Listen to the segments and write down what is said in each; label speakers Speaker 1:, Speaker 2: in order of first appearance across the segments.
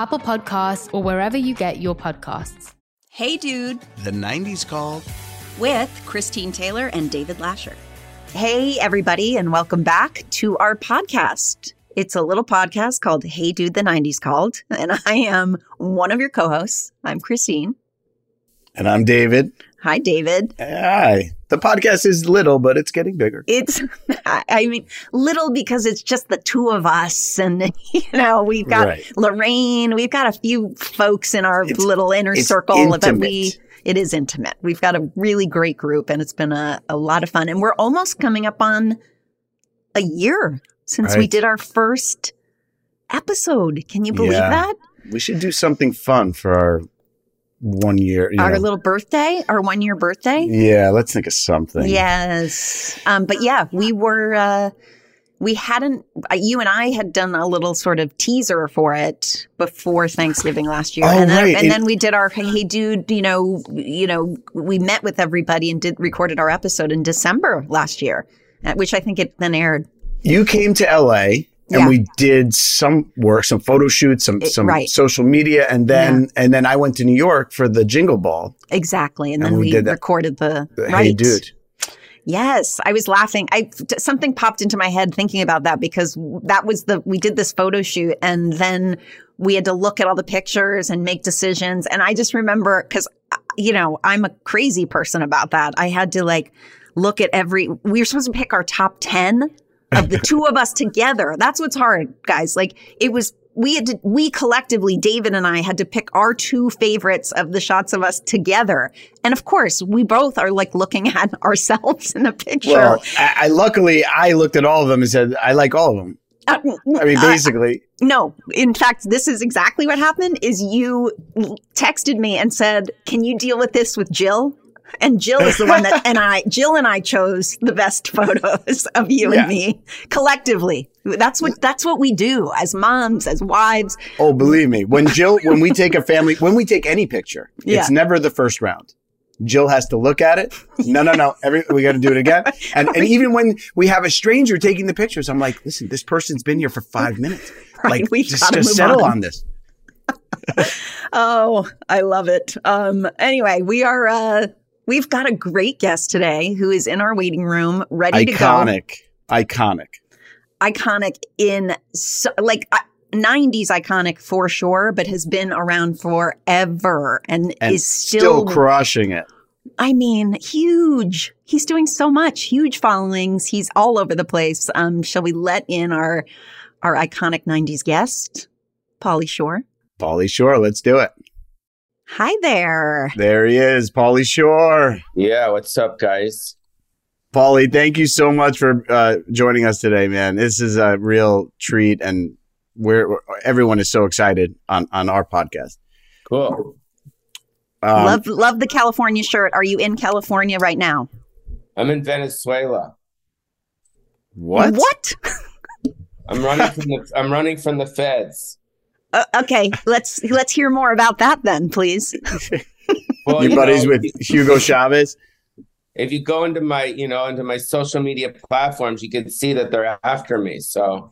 Speaker 1: Apple Podcasts, or wherever you get your podcasts.
Speaker 2: Hey Dude,
Speaker 3: The 90s called.
Speaker 2: with Christine Taylor and David Lascher. Hey, everybody, and welcome back to our podcast. It's a little podcast called Hey Dude, the 90s Called, and I am one of your co hosts. I'm Christine.
Speaker 3: And I'm David.
Speaker 2: Hi, David.
Speaker 3: Hi. The podcast is little, but it's getting bigger.
Speaker 2: It's, I mean, little because it's just the two of us, and, you know, we've got
Speaker 3: Right.
Speaker 2: Lorraine, we've got a few folks in our
Speaker 3: It's-
Speaker 2: little inner circle that we. It is intimate. We've got a really great group and it's been a, a lot of fun. And we're almost coming up on a year since we did our first episode. Can you believe
Speaker 3: Yeah.
Speaker 2: that?
Speaker 3: We should do something fun for our one year.
Speaker 2: Our
Speaker 3: know.
Speaker 2: little birthday, our one year birthday.
Speaker 3: Yeah, let's think of something.
Speaker 2: Yes. Um, but yeah, we were, uh, we hadn't, uh, you and I had done a little sort of teaser for it before Thanksgiving last year.
Speaker 3: Oh,
Speaker 2: and then,
Speaker 3: right.
Speaker 2: and
Speaker 3: It-
Speaker 2: then we did our, hey dude, you know, you know, we met with everybody and did recorded our episode in December last year, uh, which I think it then aired.
Speaker 3: You came to LA and
Speaker 2: Yeah.
Speaker 3: we did some work, some photo shoots, some some
Speaker 2: right.
Speaker 3: social media, and then and then I went to New York for the Jingle Ball.
Speaker 2: Exactly. And
Speaker 3: And
Speaker 2: then
Speaker 3: we
Speaker 2: we, recorded the,
Speaker 3: The
Speaker 2: right.
Speaker 3: Hey dude.
Speaker 2: Yes, I was laughing. I something popped into my head thinking about that because that was the we did this photo shoot and then we had to look at all the pictures and make decisions and I just remember cuz uh, you know, I'm a crazy person about that. I had to like look at every we were supposed to pick our top 10 of the two of us together. That's what's hard, guys. Like it was we had to, we collectively, David and I had to pick our two favorites of the shots of us together. And of course, we both are like looking at ourselves in the picture.
Speaker 3: Well, I, I luckily I looked at all of them and said I like all of them.
Speaker 2: Uh,
Speaker 3: I mean,
Speaker 2: uh,
Speaker 3: basically,
Speaker 2: no, in fact, this is exactly what happened is you texted me and said, can you deal with this with Jill? And Jill is the one that, and I, Jill and I chose the best photos of you
Speaker 3: Yeah.
Speaker 2: and me collectively. That's what, that's what we do as moms, as wives.
Speaker 3: oh, believe me, when Jill, when we take a family, when we take any picture,
Speaker 2: Yeah.
Speaker 3: it's never the first round. Jill has to look at it. No, no, no. Every, we got to do it again. And, and even when we have a stranger taking the pictures, I'm like, listen, this person's been here for five minutes.
Speaker 2: Right,
Speaker 3: like,
Speaker 2: we've
Speaker 3: just, just settle
Speaker 2: on.
Speaker 3: on this.
Speaker 2: oh, I love it. Um, anyway, we are uh, we've got a great guest today who is in our waiting room, ready
Speaker 3: iconic,
Speaker 2: to go.
Speaker 3: iconic,
Speaker 2: iconic Iconic in so, like. Uh, 90s iconic for sure, but has been around forever and,
Speaker 3: and
Speaker 2: is still,
Speaker 3: still crushing it.
Speaker 2: I mean, huge. He's doing so much, huge followings. He's all over the place. Um, shall we let in our our iconic 90s guest, Pauly Shore?
Speaker 3: Pauly Shore, let's do it.
Speaker 2: Hi there.
Speaker 3: There he is, Pauly Shore.
Speaker 4: Yeah, what's up, guys?
Speaker 3: Pauly, thank you so much for uh, joining us today, man. This is a real treat, and we're, we're everyone is so excited on on our podcast.
Speaker 4: Cool.
Speaker 2: Um, love love the California shirt. Are you in California right now?
Speaker 4: I'm in Venezuela.
Speaker 3: What?
Speaker 2: What?
Speaker 4: I'm running from the I'm running from the feds.
Speaker 2: Uh, okay, let's let's hear more about that then, please.
Speaker 3: well, you, you buddies know, with Hugo Chavez.
Speaker 4: If you go into my, you know, into my social media platforms, you can see that they're after me. So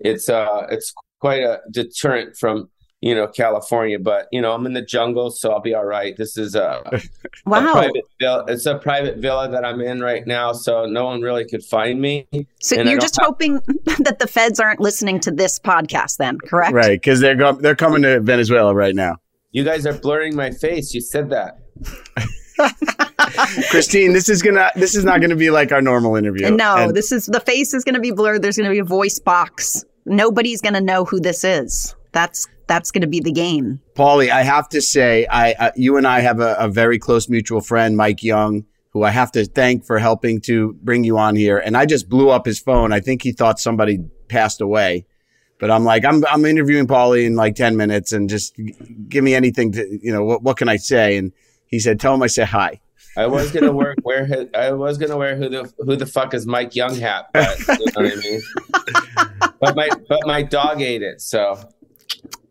Speaker 4: it's uh it's quite a deterrent from you know California, but you know I'm in the jungle, so I'll be all right. This is a
Speaker 2: wow.
Speaker 4: A private villa. It's a private villa that I'm in right now, so no one really could find me.
Speaker 2: So and you're just have- hoping that the feds aren't listening to this podcast, then, correct?
Speaker 3: Right, because they're go- they're coming to Venezuela right now.
Speaker 4: You guys are blurring my face. You said that.
Speaker 3: Christine, this is gonna this is not gonna be like our normal interview.
Speaker 2: No, and- this is the face is gonna be blurred. There's gonna be a voice box. Nobody's gonna know who this is. That's that's going to be the game.
Speaker 3: Pauly, I have to say, I uh, you and I have a, a, very close mutual friend, Mike Young, who I have to thank for helping to bring you on here. And I just blew up his phone. I think he thought somebody passed away. But I'm like, I'm I'm interviewing Pauly in like ten minutes, and just give me anything to, you know, what what can I say? And he said, tell him I say hi.
Speaker 4: I was gonna wear wear his, I was gonna wear who the who the fuck is Mike Young hat, but you know what I mean. but my but my dog ate it, so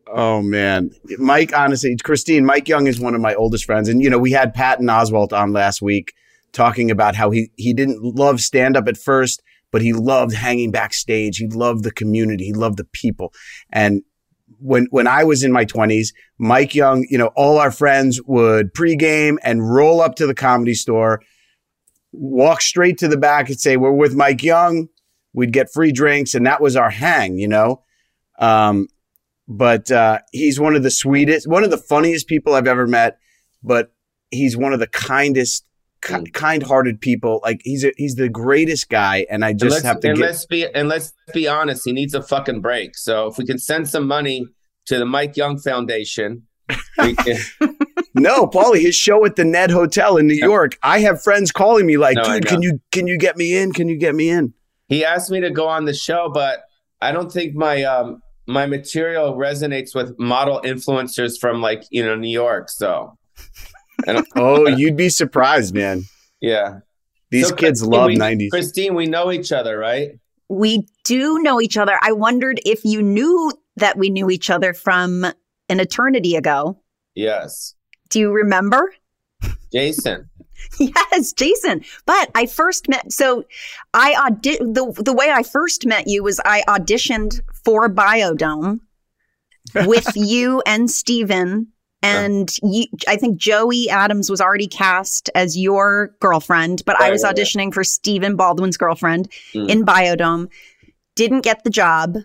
Speaker 3: Oh man, Mike. Honestly, Christine, Mike Young is one of my oldest friends, and you know we had Patton Oswalt on last week talking about how he he didn't love stand up at first, but he loved hanging backstage. He loved the community. He loved the people. And when when I was in my twenties, Mike Young, you know, all our friends would pregame and roll up to the comedy store, walk straight to the back and say, "We're with Mike Young." We'd get free drinks, and that was our hang, you know. Um, but uh, he's one of the sweetest, one of the funniest people I've ever met. But he's one of the kindest, ki- mm. kind-hearted people. Like he's a, he's the greatest guy, and I just
Speaker 4: and
Speaker 3: have to.
Speaker 4: And
Speaker 3: get-
Speaker 4: let's be and let's be honest. He needs a fucking break. So if we can send some money to the Mike Young Foundation.
Speaker 3: no, Pauly, his show at the Ned Hotel in New York. I have friends calling me like,
Speaker 4: No,
Speaker 3: dude, can you can you get me in? Can you get me in?
Speaker 4: He asked me to go on the show, but I don't think my um my material resonates with model influencers from like you know New York. So, I
Speaker 3: Oh, you'd be surprised, man.
Speaker 4: yeah.
Speaker 3: These
Speaker 4: So,
Speaker 3: kids
Speaker 4: Christine,
Speaker 3: love
Speaker 4: we-
Speaker 3: 90s.
Speaker 4: Christine, we know each other, right?
Speaker 2: We do know each other. I wondered if you knew that we knew each other from an eternity ago.
Speaker 4: Yes.
Speaker 2: Do you remember?
Speaker 4: Jason.
Speaker 2: Yes, Jason. But I first met so I audi- the the way I first met you was I auditioned for Bio-Dome with you and Stephen and you, I think Joey Adams was already cast as your girlfriend, but I was
Speaker 4: right.
Speaker 2: auditioning for Stephen Baldwin's girlfriend
Speaker 4: Mm.
Speaker 2: in Bio-Dome. Didn't get the job,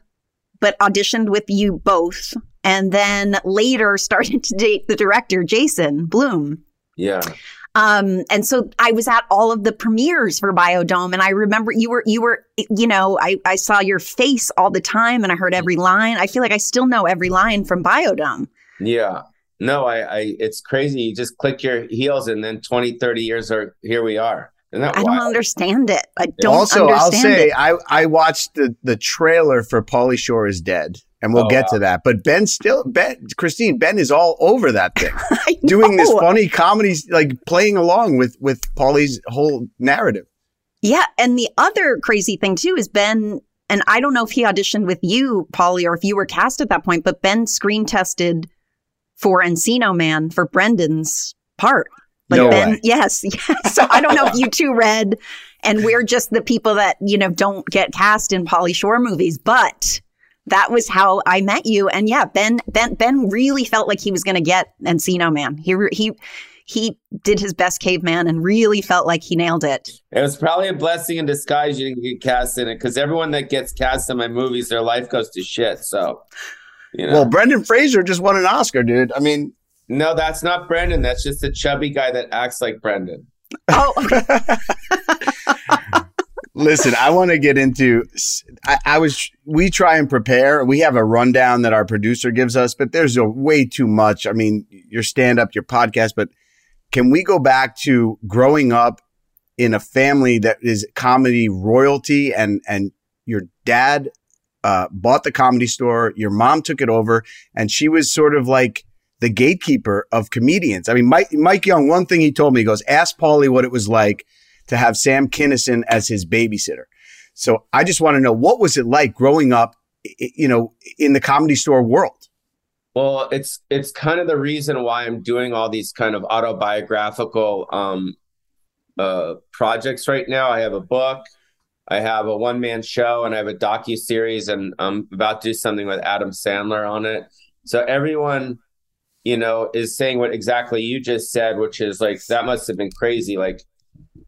Speaker 2: but auditioned with you both. And then later started to date the director, Jason Bloom.
Speaker 4: Yeah.
Speaker 2: Um, and so I was at all of the premieres for Bio-Dome, and I remember you were you were you know I I saw your face all the time, and I heard every line. I feel like I still know every line from Bio-Dome.
Speaker 4: Yeah. No, I, I it's crazy. You just click your heels and then 20, 30 years are here we are. Isn't that
Speaker 2: I don't
Speaker 4: wild?
Speaker 2: understand it. I don't
Speaker 3: also, I'll
Speaker 2: understand
Speaker 3: say
Speaker 2: it.
Speaker 3: I I watched the the trailer for Pauly Shore is dead, and we'll
Speaker 4: Oh,
Speaker 3: get
Speaker 4: wow.
Speaker 3: to that. But Ben still Ben Christine Ben is all over that thing,
Speaker 2: I
Speaker 3: doing this funny comedy, like playing along with with Pauly's whole narrative.
Speaker 2: Yeah, and the other crazy thing too is Ben, and I don't know if he auditioned with you, Pauly, or if you were cast at that point, but Ben screen tested for Encino Man for Brendan's part. Like
Speaker 3: No
Speaker 2: Ben,
Speaker 3: way.
Speaker 2: yes, yes. So I don't know if you two read, and we're just the people that you know don't get cast in Pauly Shore movies, but that was how I met you. And yeah, Ben Ben Ben really felt like he was going to get Encino Man. He he he did his best caveman and really felt like he nailed it.
Speaker 4: It was probably a blessing in disguise you didn't get cast in it because everyone that gets cast in my movies, their life goes to shit. So,
Speaker 3: you know. Well, Brendan Fraser just won an Oscar, dude. I mean,
Speaker 4: no, that's not Brendan. That's just a chubby guy that acts like Brendan.
Speaker 2: Oh.
Speaker 3: Listen, I want to get into. I, I, was. We try and prepare. We have a rundown that our producer gives us, but there's a way too much. I mean, your stand up, your podcast, but can we go back to growing up in a family that is comedy royalty and and your dad uh, bought the comedy store, your mom took it over, and she was sort of like the gatekeeper of comedians. I mean, Mike Mike Young. One thing he told me, he goes, "Ask Pauly what it was like." to have Sam Kinison as his babysitter. So I just want to know what was it like growing up, you know, in the comedy store world?
Speaker 4: Well, it's it's kind of the reason why I'm doing all these kind of autobiographical um, uh, projects right now. I have a book, I have a one man show, and I have a docu series, and I'm about to do something with Adam Sandler on it. So everyone, you know, is saying what exactly you just said, which is like that must have been crazy. Like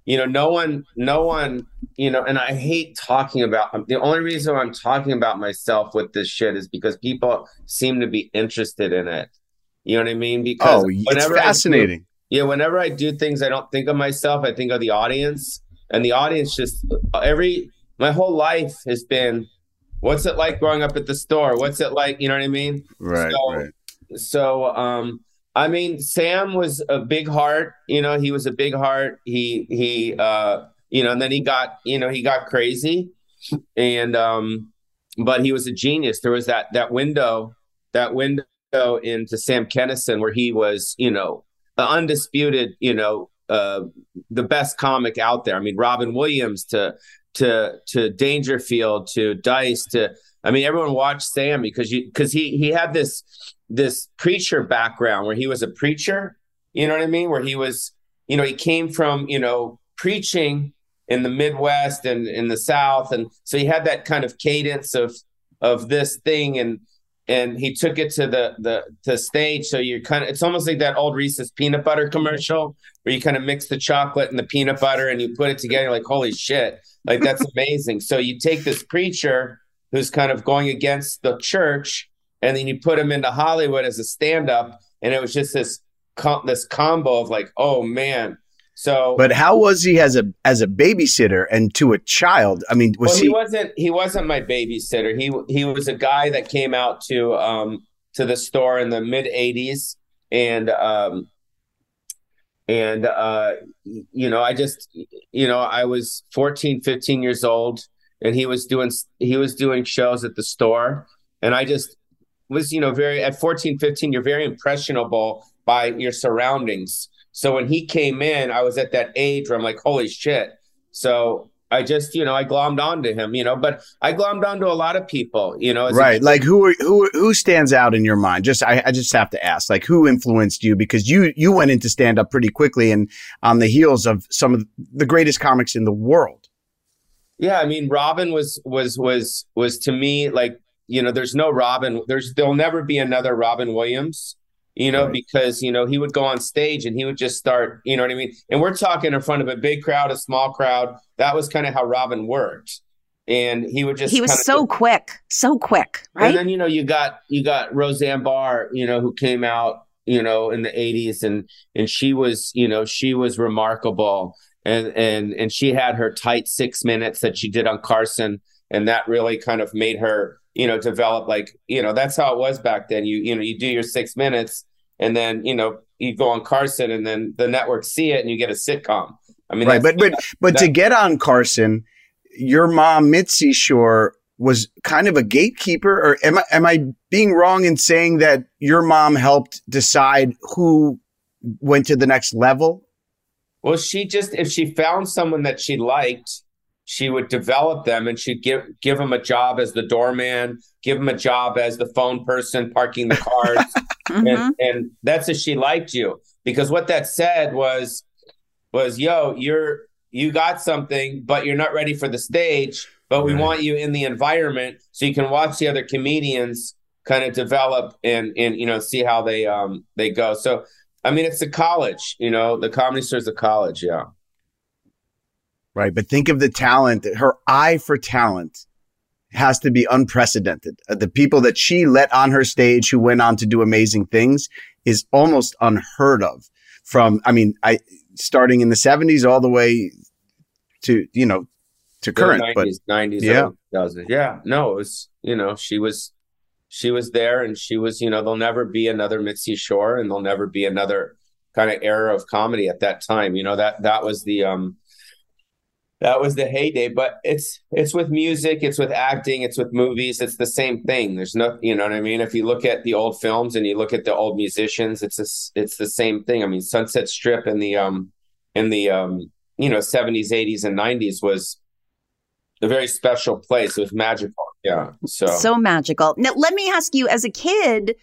Speaker 4: you know, no one, no one, you know, and I hate talking about um, the only reason I'm talking about myself with this shit is because people seem to be interested in it. You know what I mean? Because
Speaker 3: oh, it's fascinating.
Speaker 4: Do, yeah, whenever I do things, I don't think of myself. I think of the audience, and the audience just every my whole life has been, what's it like growing up at the store? What's it like? You know what I mean?
Speaker 3: Right.
Speaker 4: So,
Speaker 3: right.
Speaker 4: So, um, I mean, Sam was a big heart. You know, he was a big heart. He he uh, you know, and then he got you know he got crazy, and um, but he was a genius. There was that that window that window into Sam Kinison where he was you know undisputed you know uh, the best comic out there. I mean, Robin Williams to to to Dangerfield to Dice to I mean, everyone watched Sam because you because he he had this this preacher background where he was a preacher, you know what I mean? Where he was, you know, he came from, you know, preaching in the Midwest and in the South. And so he had that kind of cadence of of this thing and and he took it to the the the stage. So you're kind of it's almost like that old Reese's peanut butter commercial where you kind of mix the chocolate and the peanut butter and you put it together, like, holy shit, like that's amazing. so you take this preacher who's kind of going against the church and then you put him into Hollywood as a stand-up, and it was just this com- this combo of like, oh man. So,
Speaker 3: but how was he as a as a babysitter and to a child? I mean, was
Speaker 4: well,
Speaker 3: he-,
Speaker 4: he wasn't he wasn't my babysitter. He he was a guy that came out to um to the store in the mid '80s, and um and uh you know i just you know i was 14 15 years old and he was doing he was doing shows at the store and i just was, you know, very at 14, 15, you're very impressionable by your surroundings. So when he came in, I was at that age where I'm like, holy shit. So I just, you know, I glommed onto him, you know, but I glommed onto a lot of people, you know.
Speaker 3: Right. A- like who who who stands out in your mind? Just I, I just have to ask, like who influenced you? Because you you went into stand up pretty quickly and on the heels of some of the greatest comics in the world.
Speaker 4: Yeah, I mean, Robin was was was was to me like you know, there's no Robin. There's there'll never be another Robin Williams. You know, right. because you know he would go on stage and he would just start. You know what I mean? And we're talking in front of a big crowd, a small crowd. That was kind of how Robin worked and he would just
Speaker 2: he was so quick so quick right
Speaker 4: and then you know you got you got roseanne barr you know who came out you know in the 80s and and she was you know she was remarkable and and and she had her tight six minutes that she did on carson and that really kind of made her you know, develop like, you know, that's how it was back then. You, you know, you do your six minutes and then, you know, you go on Carson and then the network see it and you get a sitcom. I mean,
Speaker 3: right. But, but, but to get on Carson, your mom, Mitzi Shore, was kind of a gatekeeper or am I, am I being wrong in saying that your mom helped decide who went to the next level?
Speaker 4: Well, she just, if she found someone that she liked, she would develop them and she'd give give them a job as the doorman, give them a job as the phone person parking the cars, mm-hmm. and, and that's if she liked you because what that said was was yo you're you got something but you're not ready for the stage but we want you in the environment so you can watch the other comedians kind of develop and and you know see how they um they go. So I mean, it's a college, you know, the comedy store is a college, yeah.
Speaker 3: Right, but think of the talent. Her eye for talent has to be unprecedented. Uh, the people that she let on her stage who went on to do amazing things is almost unheard of. From, I mean, I starting in the 70s all the way to, you know, to current, 90s, but
Speaker 4: 90s, yeah, 2000s. Yeah, no, it was, you know, she was, she was there and she was, you know, there'll never be another Mitzi Shore and there'll never be another kind of era of comedy at that time. You know, that, that was the, um, that was the heyday but it's it's with music it's with acting it's with movies it's the same thing. There's no you know what i mean? If you look at the old films and you look at the old musicians it's a, it's the same thing. I mean sunset strip in the um in the um you know 70s 80s and 90s was a very special place. It was magical yeah so
Speaker 2: so magical now let me ask you as a kid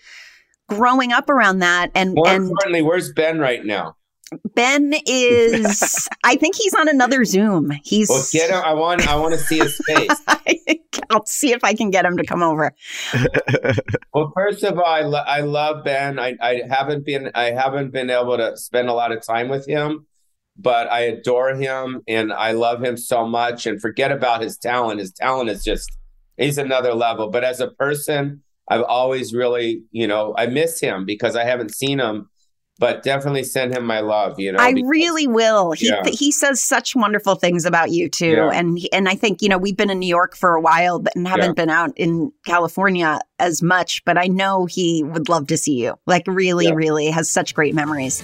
Speaker 2: growing up around that and
Speaker 4: more
Speaker 2: and
Speaker 4: importantly where's ben right now
Speaker 2: Ben is. I think he's on another Zoom. He's.
Speaker 4: Well, get him. I want. I want to see his face.
Speaker 2: I'll see if I can get him to come over.
Speaker 4: well, first of all, I, lo- I love Ben. I, I haven't been. I haven't been able to spend a lot of time with him, but I adore him and I love him so much. And forget about his talent. His talent is just. He's another level. But as a person, I've always really, you know, I miss him because I haven't seen him but definitely send him my love. You know,
Speaker 2: I because, really will. He yeah. he says such wonderful things about you too, yeah. and and I think you know we've been in New York for a while, but and haven't yeah. been out in California as much. But I know he would love to see you. Like really, really has such great memories.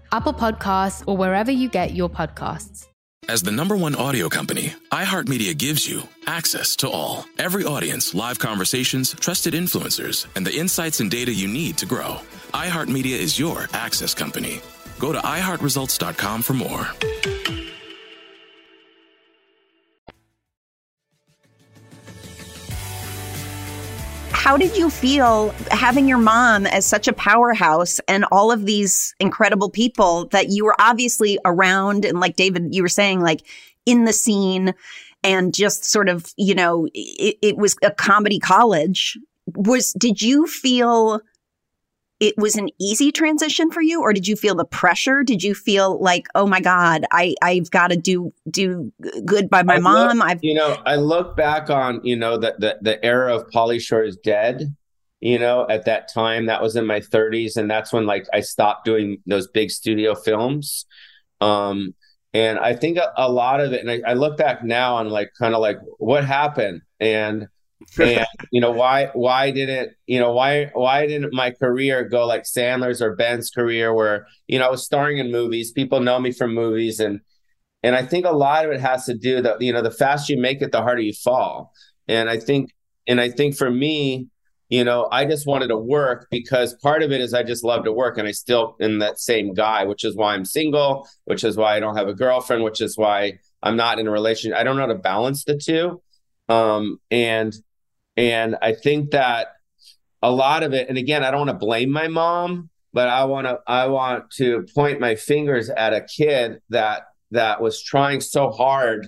Speaker 1: Apple Podcasts, or wherever you get your podcasts.
Speaker 5: As the number one audio company, iHeartMedia gives you access to all. Every audience, live conversations, trusted influencers, and the insights and data you need to grow. iHeartMedia is your access company. Go to iHeartResults.com for more.
Speaker 2: How did you feel having your mom as such a powerhouse and all of these incredible people that you were obviously around and like David you were saying like in the scene and just sort of, you know, it, it was a comedy college. Was did you feel it was an easy transition for you or did you feel the pressure did you feel like oh my god i i've got to do do good by my
Speaker 4: I
Speaker 2: mom
Speaker 4: look-
Speaker 2: i've
Speaker 4: you know, I look back on, you know, the, the, the era of Pauly Shore is dead, you know, at that time, that was in my 30s. And that's when like I stopped doing those big studio films. Um, and I think a, a lot of it, and I, I look back now and like kind of like what happened and and you know why why didn't you know why why didn't my career go like Sandler's or Ben's career where you know I was starring in movies people know me from movies and and I think a lot of it has to do that you know the faster you make it the harder you fall. And I think and I think for me you know I just wanted to work because part of it is I just love to work and I still am that same guy which is why I'm single which is why I don't have a girlfriend which is why I'm not in a relationship. I don't know how to balance the two. Um and and I think that a lot of it, and again, I don't want to blame my mom, but I want to I want to point my fingers at a kid that that was trying so hard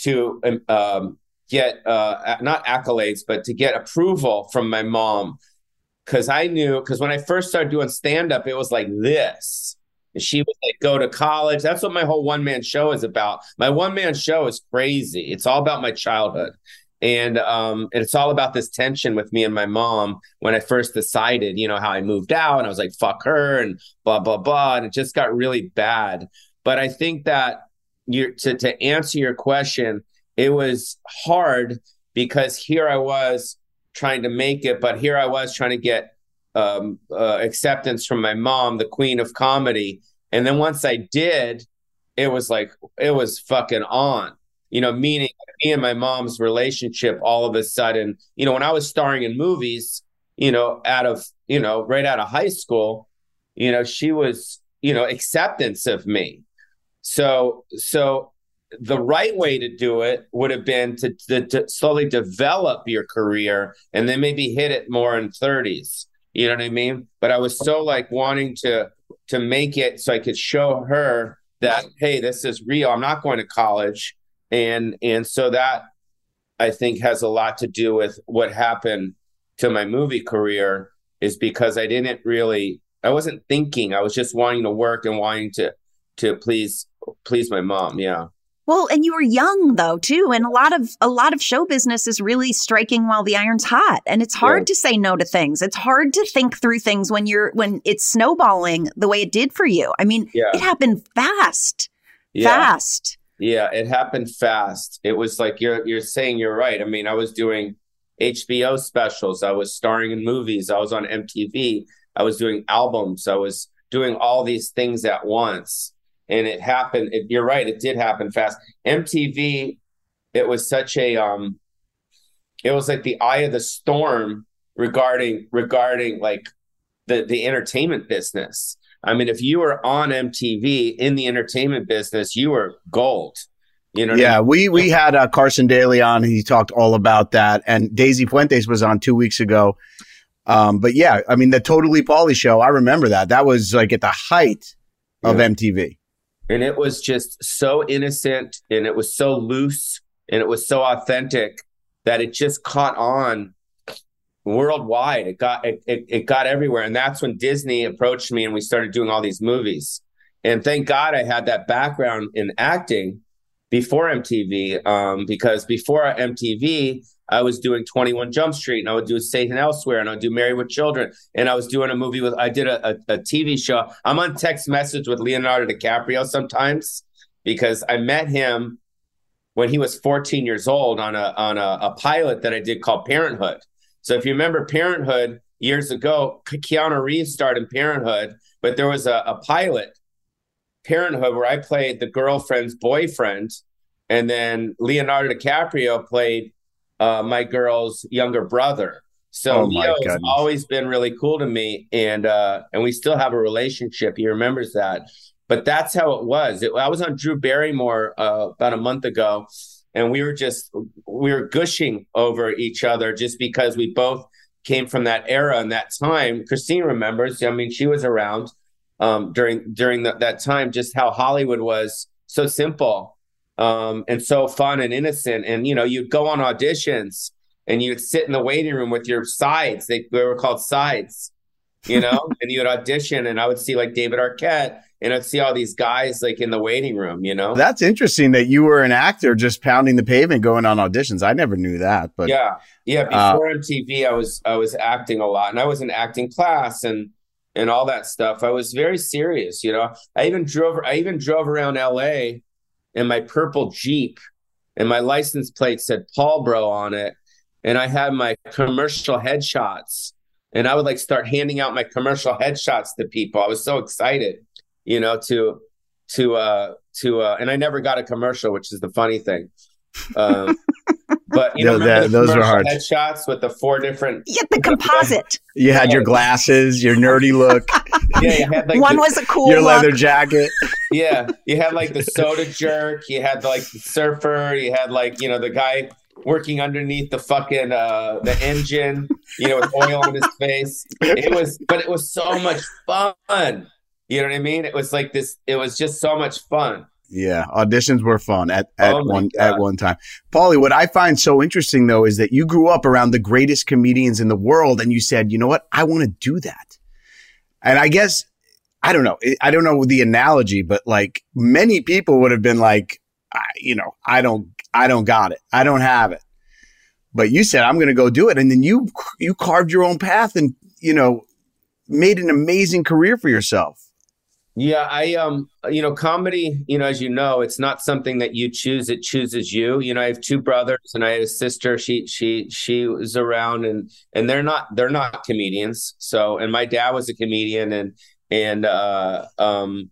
Speaker 4: to um, get uh, not accolades, but to get approval from my mom. Because I knew, because when I first started doing stand up, it was like this. And she would like go to college. That's what my whole one man show is about. My one man show is crazy. It's all about my childhood and um it's all about this tension with me and my mom when I first decided, you know, how I moved out and I was like fuck her and blah blah blah and it just got really bad. But I think that you to to answer your question, it was hard because here I was trying to make it, but here I was trying to get um uh, acceptance from my mom, the queen of comedy. And then once I did, it was like it was fucking on you know, meaning me and my mom's relationship all of a sudden, you know, when I was starring in movies, you know, out of, you know, right out of high school, you know, she was, you know, acceptance of me. So, so the right way to do it would have been to, to, to slowly develop your career and then maybe hit it more in 30s. You know what I mean? But I was so like wanting to to make it so I could show her that hey, this is real. I'm not going to college and and so that i think has a lot to do with what happened to my movie career is because i didn't really i wasn't thinking i was just wanting to work and wanting to to please please my mom yeah
Speaker 2: Well, and you were young though too, and a lot of a lot of show business is really striking while the iron's hot, and it's hard
Speaker 4: Yeah.
Speaker 2: to say no to things. It's hard to think through things when you're when it's snowballing the way it did for you. I mean,
Speaker 4: Yeah.
Speaker 2: it happened fast,
Speaker 4: Yeah.
Speaker 2: fast.
Speaker 4: Yeah, it happened fast. It was like you're you're saying you're right. I mean, I was doing HBO specials. I was starring in movies. I was on MTV. I was doing albums. I was doing all these things at once. And it happened. It, you're right. It did happen fast. MTV, it was such a um it was like the eye of the storm regarding regarding like the the entertainment business. I mean, if you were on MTV in the entertainment business, you were gold. You know, what I
Speaker 3: yeah,
Speaker 4: mean?
Speaker 3: we we had uh, Carson Daly on. He talked all about that, and Daisy Fuentes was on two weeks ago. Um, but yeah, I mean, the Totally Pauly show. I remember that. That was like at the height of
Speaker 4: Yeah.
Speaker 3: MTV.
Speaker 4: and it was just so innocent, and it was so loose, and it was so authentic that it just caught on worldwide. It got it, it, it got everywhere, and that's when Disney approached me, and we started doing all these movies. And thank God I had that background in acting before MTV um, because before MTV, I was doing 21 Jump Street and I would do St. Elsewhere and I would do Married with Children. And I was doing a movie with, I did a, a, a TV show. I'm on text message with Leonardo DiCaprio sometimes because I met him when he was 14 years old on a, on a, a pilot that I did called Parenthood. So if you remember Parenthood years ago, Keanu Reeves starred in Parenthood, but there was a, a pilot Parenthood where I played the girlfriend's boyfriend, and then Leonardo DiCaprio played uh, my girl's younger brother. So
Speaker 3: Oh,
Speaker 4: Leo's always been really cool to me, and uh, and we still have a relationship. He remembers that, but that's how it was. It, I was on Drew Barrymore uh, about a month ago, and we were just we were gushing over each other just because we both came from that era and that time. Christine remembers. I mean, she was around um, during during the, that time. Just how Hollywood was so simple um, and so fun and innocent. And you know, you'd go on auditions and you'd sit in the waiting room with your sides. They, they were called sides, you know, and you would audition. And I would see like David Arquette, and I'd see all these guys like in the waiting room, you know.
Speaker 3: That's interesting that you were an actor just pounding the pavement going on auditions. I never knew that, but
Speaker 4: yeah, yeah.
Speaker 3: uh,
Speaker 4: Before MTV, I was I was acting a lot, and I was in acting class and and all that stuff. I was very serious, you know. I even drove I even drove around LA in my purple Jeep, and my license plate said Paul Bro on it, and I had my commercial headshots, and I would like start handing out my commercial headshots to people. I was so excited, you know, to to uh to uh, and I never got a commercial, which is the funny thing. Um, but you know,
Speaker 3: that- those were
Speaker 4: commercial
Speaker 3: hard.
Speaker 4: headshots with the four different.
Speaker 2: Yeah, the composite.
Speaker 3: you had your glasses, your nerdy look,
Speaker 4: Yeah, you had like
Speaker 2: One
Speaker 4: the-
Speaker 2: was a cool
Speaker 3: your
Speaker 2: look.
Speaker 3: leather jacket.
Speaker 4: yeah, you had like the soda jerk, you had like the surfer, you had like you know the guy working underneath the fucking uh the engine, you know, with oil on his face. It was, but it was so much fun. You know what I mean? It was like this. It was just so much fun.
Speaker 3: Yeah, auditions were fun at, at
Speaker 4: Oh
Speaker 3: one
Speaker 4: God.
Speaker 3: at one time. Pauly, what I find so interesting though is that you grew up around the greatest comedians in the world, and you said, you know what, I want to do that. And I guess I don't know, I don't know the analogy, but like many people would have been like, I, you know, I don't, I don't got it, I don't have it. But you said I'm going to go do it, and then you you carved your own path, and you know, made an amazing career for yourself.
Speaker 4: Yeah, I um you know, comedy, you know, as you know, it's not something that you choose, it chooses you. You know, I have two brothers and I had a sister. She she she was around and and they're not they're not comedians. So and my dad was a comedian and and uh um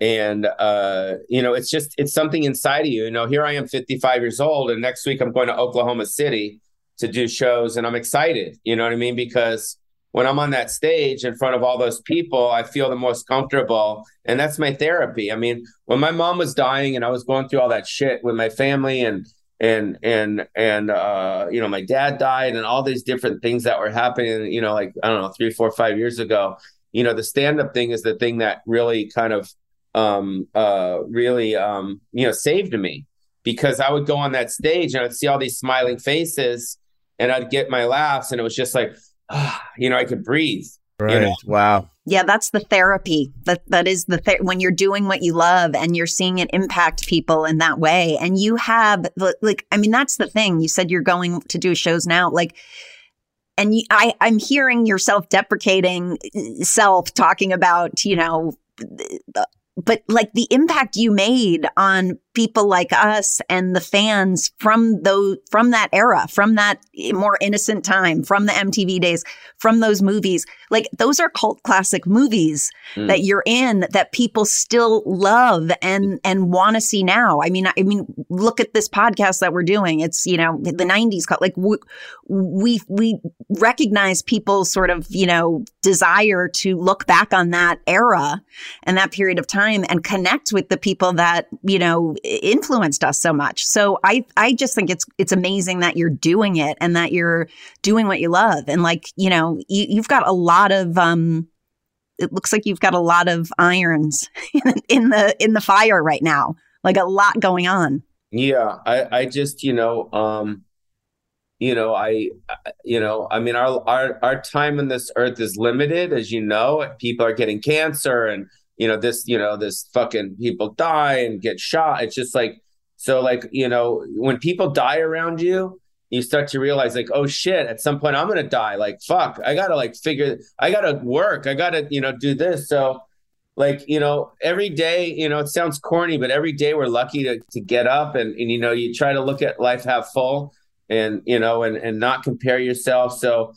Speaker 4: and uh you know, it's just it's something inside of you. You know, here I am 55 years old and next week I'm going to Oklahoma City to do shows and I'm excited. You know what I mean? Because when I'm on that stage in front of all those people, I feel the most comfortable. And that's my therapy. I mean, when my mom was dying and I was going through all that shit with my family and and and and uh, you know, my dad died and all these different things that were happening, you know, like I don't know, three, four, five years ago. You know, the stand-up thing is the thing that really kind of um uh really um you know saved me because I would go on that stage and I'd see all these smiling faces and I'd get my laughs and it was just like you know, I could breathe.
Speaker 3: Right.
Speaker 4: know?
Speaker 3: Wow.
Speaker 2: Yeah, that's the therapy. That that is the ther- when you're doing what you love and you're seeing it impact people in that way. And you have the- like, I mean, that's the thing. You said you're going to do shows now, like, and you, I I'm hearing your self deprecating uh, self talking about you know. But like the impact you made on people like us and the fans from those from that era from that more innocent time from the MTV days from those movies. Like those are cult classic movies
Speaker 6: Mm.
Speaker 2: that you're in that people still love and and want to see now. I mean i mean look at this podcast that we're doing. It's you know the 90s cult like we we, we recognize people's sort of you know desire to look back on that era and that period of time and connect with the people that you know influenced us so much. So i i just think it's it's amazing that you're doing it and that you're doing what you love. And like you know you, you've got a lot of um it looks like you've got a lot of irons in the in the fire right now. Like a lot going on.
Speaker 4: Yeah, I, I just, you know, um, you know, I- you know, I mean, our, our, our time on this earth is limited, as you know. People are getting cancer, and you know, this, you know, this fucking people die and get shot. It's just like So like, you know, when people die around you, you start to realize like, oh shit, at some point I'm gonna die. Like, fuck, I gotta like figure I gotta work. I gotta, you know, do this. So like, you know, every day, you know, it sounds corny, but every day we're lucky to, to get up and, and, you know, you try to look at life half full and, you know, and, and not compare yourself. So,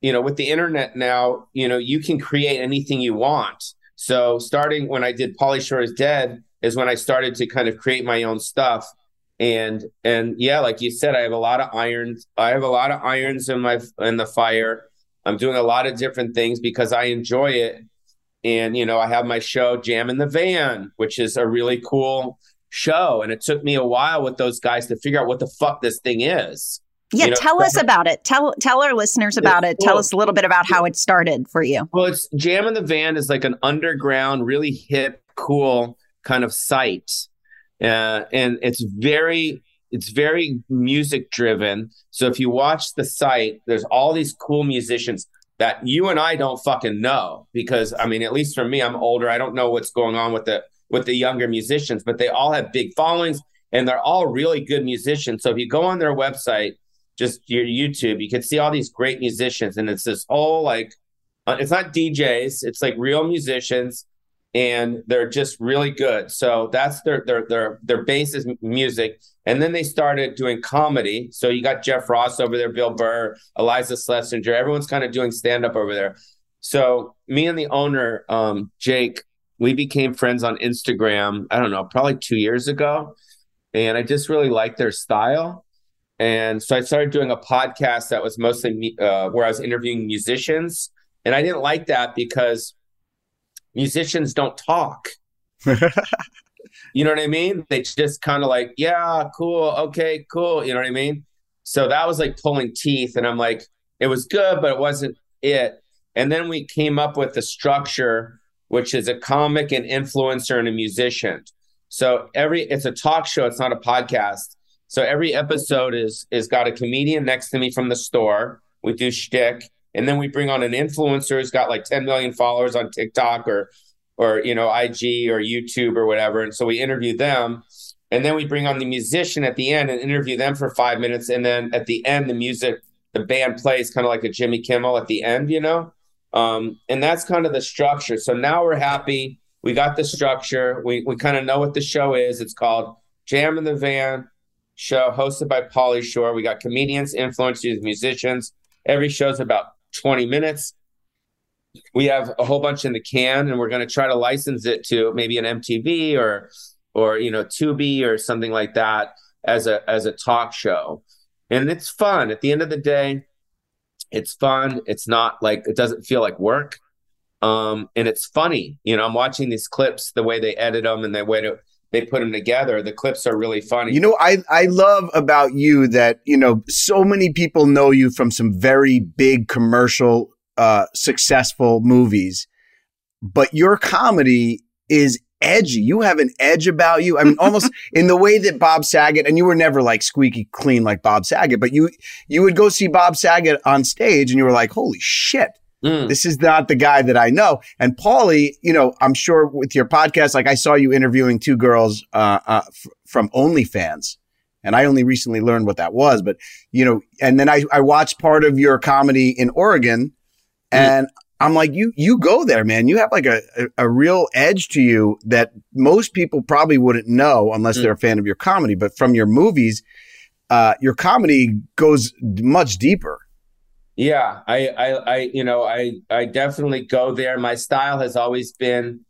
Speaker 4: you know, with the internet now, you know, you can create anything you want. So starting when I did Pauly Shore is Dead is when I started to kind of create my own stuff. And and yeah, like you said, I have a lot of irons. I have a lot of irons in my in the fire. I'm doing a lot of different things because I enjoy it. And you know, I have my show Jam in the Van, which is a really cool show. And it took me a while with those guys to figure out what the fuck this thing is.
Speaker 2: Yeah,
Speaker 4: You know,
Speaker 2: tell us about it. Tell tell our listeners about it. Tell us a little bit about how it started for you.
Speaker 4: Well, it's Jam in the Van is like an underground, really hip, cool kind of site, uh, and it's very it's very music driven. So if you watch the site, there's all these cool musicians that you and I don't fucking know because I mean, at least for me, I'm older. I don't know what's going on with the with the younger musicians, but they all have big followings and they're all really good musicians. So if you go on their website, just your YouTube, you can see all these great musicians, and it's this whole like, uh, it's not DJs, it's like real musicians, and they're just really good. So that's their their their their base is music, and then they started doing comedy. So you got Jeff Ross over there, Bill Burr, Iliza Shlesinger, everyone's kind of doing stand up over there. So me and the owner, um, Jake, we became friends on Instagram. I don't know, probably two years ago, and I just really liked their style. And so I started doing a podcast that was mostly me, uh, where I was interviewing musicians. And I didn't like that because musicians don't talk. you know what I mean? They just kind of like, yeah, cool. Okay, cool. You know what I mean? So that was like pulling teeth. And I'm like, it was good, but it wasn't it. And then we came up with the structure, which is a comic, an influencer, and a musician. So every it's a talk show, it's not a podcast. So every episode is is got a comedian next to me from the store. We do shtick, and then we bring on an influencer who's got like 10 million followers on TikTok or or you know IG or YouTube or whatever. And so we interview them, and then we bring on the musician at the end and interview them for five minutes, and then at the end the music the band plays kind of like a Jimmy Kimmel at the end, you know. Um, and that's kind of the structure. So now we're happy. We got the structure. We we kind of know what the show is. It's called Jam in the Van show hosted by Pauly Shore. We got comedians, influencers, musicians. Every show's about 20 minutes. We have a whole bunch in the can, and we're going to try to license it to maybe an MTV or, or you know, Tubi or something like that as a as a talk show. And it's fun. At the end of the day, it's fun. It's not like it doesn't feel like work. Um, and it's funny. You know, I'm watching these clips, the way they edit them and the way to, they put them together. The clips are really funny.
Speaker 3: You know, I I love about you that you know so many people know you from some very big commercial, uh, successful movies, but your comedy is edgy. You have an edge about you. I mean, almost in the way that Bob Saget, and you were never like squeaky clean like Bob Saget, but you you would go see Bob Saget on stage, and you were like, holy shit. This is not the guy that I know. And Pauly, you know, I'm sure with your podcast, like I saw you interviewing two girls uh, uh, f- from OnlyFans, and I only recently learned what that was. But you know, and then I I watched part of your comedy in Oregon, and I'm like, you you go there, man. You have like a a, a real edge to you that most people probably wouldn't know unless they're a fan of your comedy. But from your movies, uh, your comedy goes much deeper.
Speaker 4: Yeah, I, I, I, you know, I, I definitely go there. My style has always been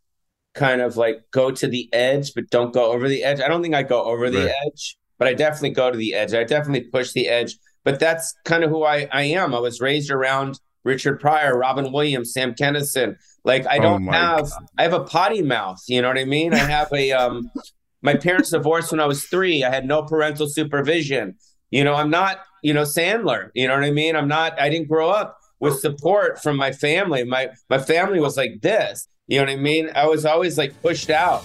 Speaker 4: kind of like go to the edge, but don't go over the edge. I don't think I go over the
Speaker 3: Right.
Speaker 4: edge, but I definitely go to the edge. I definitely push the edge. But that's kind of who I, I am. I was raised around Richard Pryor, Robin Williams, Sam Kinison. Like I
Speaker 3: Oh
Speaker 4: don't
Speaker 3: my
Speaker 4: have, I have a potty mouth. You know what I mean? I have a, um, my parents divorced when I was three. I had no parental supervision. You know, I'm not, you know, Sandler. You know what I mean? I'm not, I didn't grow up with support from my family. My my family was like this. You know what I mean? I was always like pushed out.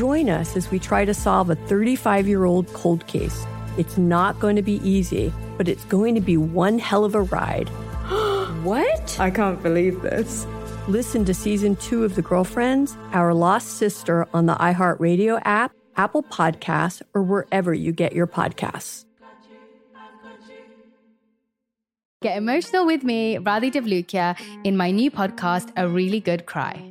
Speaker 7: Join us as we try to solve a 35 year old cold case. It's not going to be easy, but it's going to be one hell of a ride.
Speaker 8: what? I can't believe this.
Speaker 7: Listen to season two of The Girlfriends, Our Lost Sister on the iHeartRadio app, Apple Podcasts, or wherever you get your podcasts.
Speaker 1: Get emotional with me, Radhi Devlukia, in my new podcast, A Really Good Cry.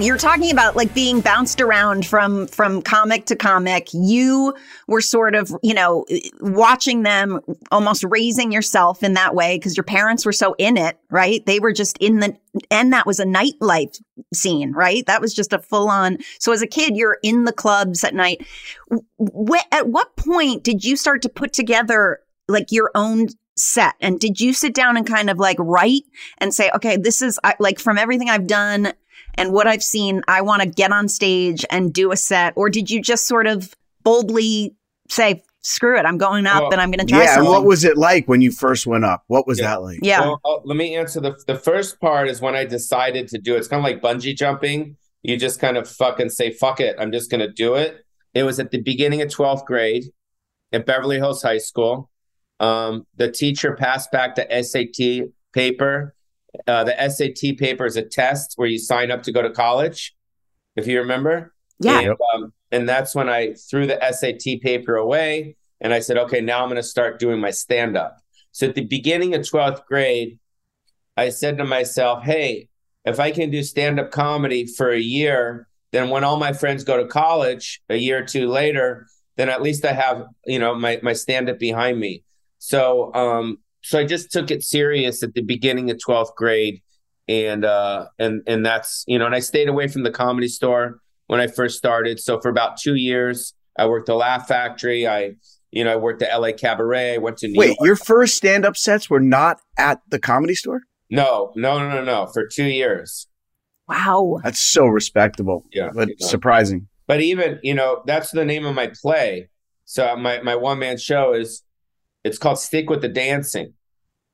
Speaker 2: You're talking about like being bounced around from from comic to comic. You were sort of, you know, watching them almost raising yourself in that way because your parents were so in it, right? They were just in the and that was a nightlife scene, right? That was just a full on. So as a kid, you're in the clubs at night. At what point did you start to put together like your own set? And did you sit down and kind of like write and say, okay, this is like from everything I've done and what I've seen, I want to get on stage and do a set? Or did you just sort of boldly say, screw it, I'm going up well, and I'm going to try
Speaker 3: yeah,
Speaker 2: something.
Speaker 3: what was it like when you first went up? What was
Speaker 4: yeah.
Speaker 3: that like?
Speaker 2: Yeah.
Speaker 4: Well, uh, let me answer the the first part is when I decided to do it. It's kind of like bungee jumping. You just kind of fucking say fuck it. I'm just going to do it. It was at the beginning of 12th grade at Beverly Hills High School. Um, the teacher passed back the SAT paper. Uh, the SAT paper is a test where you sign up to go to college. if you remember.
Speaker 2: Yeah.
Speaker 4: And, um, and that's when I threw the SAT paper away and I said, okay, now I'm going to start doing my stand up. So at the beginning of 12th grade, I said to myself, hey, if I can do stand up comedy for a year, then when all my friends go to college a year or two later, then at least I have, you know, my, my stand up behind me. So, um, so I just took it serious at the beginning of 12th grade. And, uh, and, and that's, you know, and I stayed away from the comedy store when I first started. So for about two years, I worked the Laugh Factory. I, you know, I worked at LA Cabaret. I went to New
Speaker 3: Wait,
Speaker 4: York.
Speaker 3: your first stand up sets were not at the comedy store?
Speaker 4: No, no, no, no, no. For two years.
Speaker 2: Wow.
Speaker 3: That's so respectable.
Speaker 4: Yeah.
Speaker 3: But
Speaker 4: you know.
Speaker 3: surprising.
Speaker 4: But even, you know, that's the name of my play. So my my one man show is it's called Stick with the Dancing.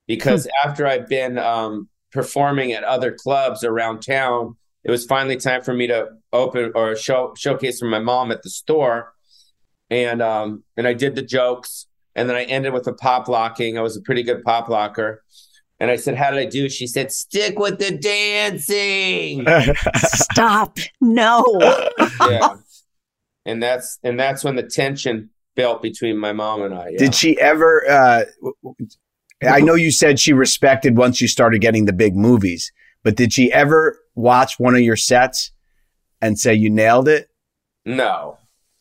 Speaker 4: Because after I've been um performing at other clubs around town, it was finally time for me to open or show showcase for my mom at the store. And um and I did the jokes and then I ended with a pop locking. I was a pretty good pop locker. And I said, How did I do? She said, Stick with the dancing.
Speaker 2: Stop. No.
Speaker 4: yeah. And that's and that's when the tension built between my mom and I. yeah.
Speaker 3: Did she ever? Uh, w- w- I know you said she respected once you started getting the big movies, but did she ever watch one of your sets and say you nailed it?
Speaker 4: No,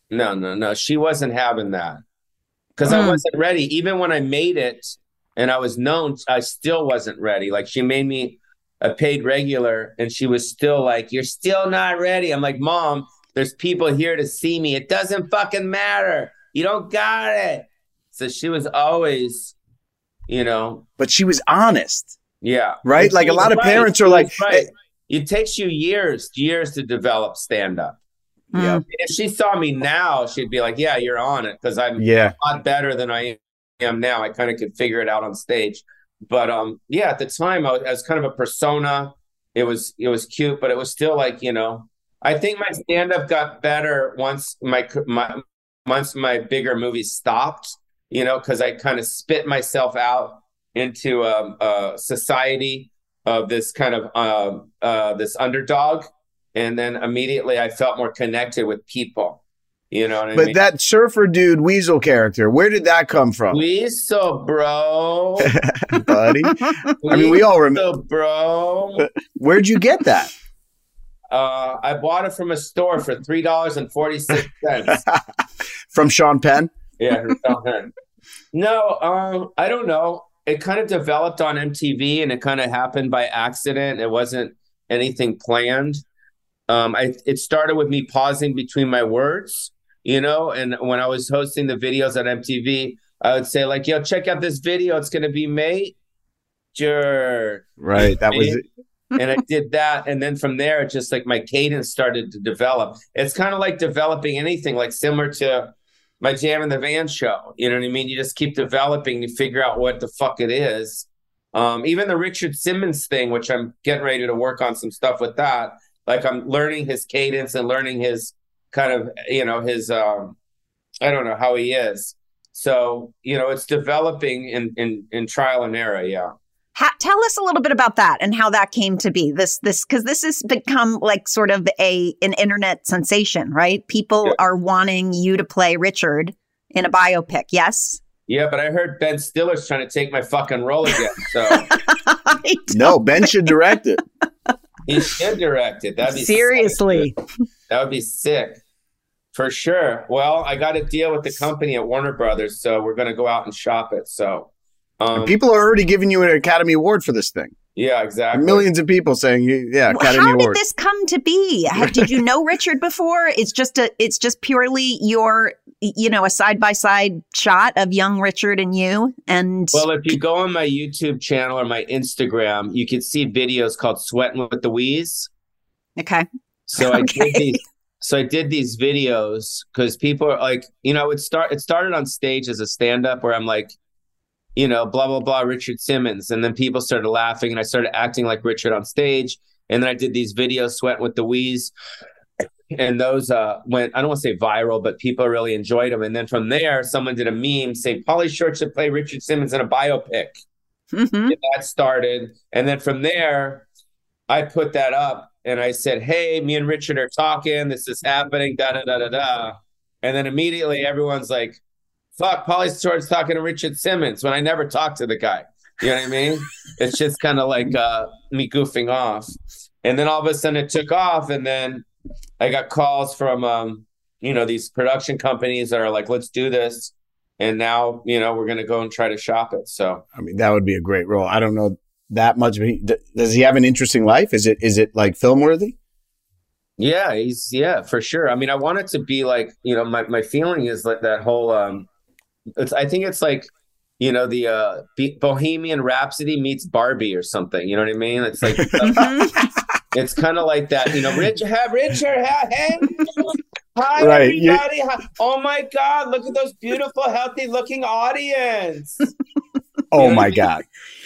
Speaker 4: no, no, no. She wasn't having that because I
Speaker 3: Mm.
Speaker 4: wasn't ready. Even when I made it and I was known, I still wasn't ready. Like she made me a paid regular and she was still like, You're still not ready. I'm like, Mom, there's people here to see me. It doesn't fucking matter. You don't got it. So she was always, you know,
Speaker 3: But she was honest.
Speaker 4: yeah.
Speaker 3: Right?
Speaker 4: And
Speaker 3: Like a lot
Speaker 4: was
Speaker 3: of parents are like,
Speaker 4: was right. it takes you years, years to develop stand up.
Speaker 3: Yeah.
Speaker 4: If she saw me now, she'd be like, "Yeah, you're on it," because I'm
Speaker 3: Yeah.
Speaker 4: a lot better than I am now. I kind of could figure it out on stage. But um, yeah, at the time, I was, I was kind of a persona. It was it was cute, but it was still like you know. I think my stand up got better once my my once my bigger movies stopped. You know, because I kind of spit myself out into um, a society of this kind of um uh, this underdog, and then immediately I felt more connected with people. You know what I
Speaker 3: But
Speaker 4: mean?
Speaker 3: that surfer dude Weasel character, where did that come from,
Speaker 4: Weasel, bro.
Speaker 3: buddy? I mean, we all remember.
Speaker 4: Weasel, bro.
Speaker 3: Where'd you get that?
Speaker 4: Uh, I bought it from a store for three dollars and forty six cents.
Speaker 3: From Sean Penn?
Speaker 4: No, um, I don't know. It kind of developed on MTV, and it kind of happened by accident. It wasn't anything planned. Um, I it started with me pausing between my words, you know. And when I was hosting the videos on MTV, I would say like, "Yo, check out this video. It's gonna be major."
Speaker 3: Right. That was it.
Speaker 4: and I did that. And then from there, it just like my cadence started to develop. It's kind of like developing anything, like similar to my Jam in the Van show. You know what I mean? You just keep developing, you figure out what the fuck it is. Um, even the Richard Simmons thing, which I'm getting ready to work on some stuff with that. Like I'm learning his cadence and learning his kind of, you know, his um I don't know how he is. So, you know, it's developing in in in trial and error, yeah.
Speaker 2: Ha- tell us a little bit about that and how that came to be. This this because this has become like sort of a an internet sensation, right? People are wanting you to play Richard in a biopic. Yes.
Speaker 4: Yeah, but I heard Ben Stiller's trying to take my fucking role again. So
Speaker 3: No, Ben should direct it.
Speaker 4: he should direct it. That'd be
Speaker 2: Seriously.
Speaker 4: sick. That would be sick. For sure. Well, I got a deal with the company at Warner Brothers, so we're gonna go out and shop it. So um
Speaker 3: people are already giving you an Academy Award for this thing.
Speaker 4: Yeah, exactly.
Speaker 3: Millions of people saying, "Yeah, Academy Award.
Speaker 2: How did this come to be? How, did you know Richard before? It's just a it's just purely your you know a side by side shot of young Richard and you and
Speaker 4: Well, if you go on my YouTube channel or my Instagram, you can see videos called Sweating with the Weez.
Speaker 2: okay.
Speaker 4: So I did these. So I did these videos because people are like, you know, it start. It started on stage as a stand up where I'm like, you know, blah blah blah, Richard Simmons, and then people started laughing, and I started acting like Richard on stage, and then I did these videos, Sweat with the Weez, and those uh went. I don't want to say viral, but people really enjoyed them. And then from there, someone did a meme saying Pauly Shore should play Richard Simmons in a biopic.
Speaker 2: Mm-hmm.
Speaker 4: And that started, and then from there, I put that up and I said, "Hey, me and Richard are talking. This is happening." Da da da da da. And then immediately everyone's like, "Fuck, Pauly Shore's talking to Richard Simmons." When I never talked to the guy. You know what I mean? it's just kind of like uh, me goofing off. And then all of a sudden it took off, and then I got calls from um, you know these production companies that are like, "Let's do this." And now, you know, we're going to go and try to shop it. So,
Speaker 3: I mean, that would be a great role. I don't know that much. Does he have an interesting life? Is it is it like film worthy?
Speaker 4: Yeah, he's yeah for sure. I mean, I want it to be like you know my my feeling is like that whole um, it's I think it's like you know the uh Bohemian Rhapsody meets Barbie or something. You know what I mean? It's like it's kind of like that. You know, Richard, Richard, hey, hi right. everybody. Hi. Oh my God, look at those beautiful, healthy looking audience.
Speaker 3: oh my God.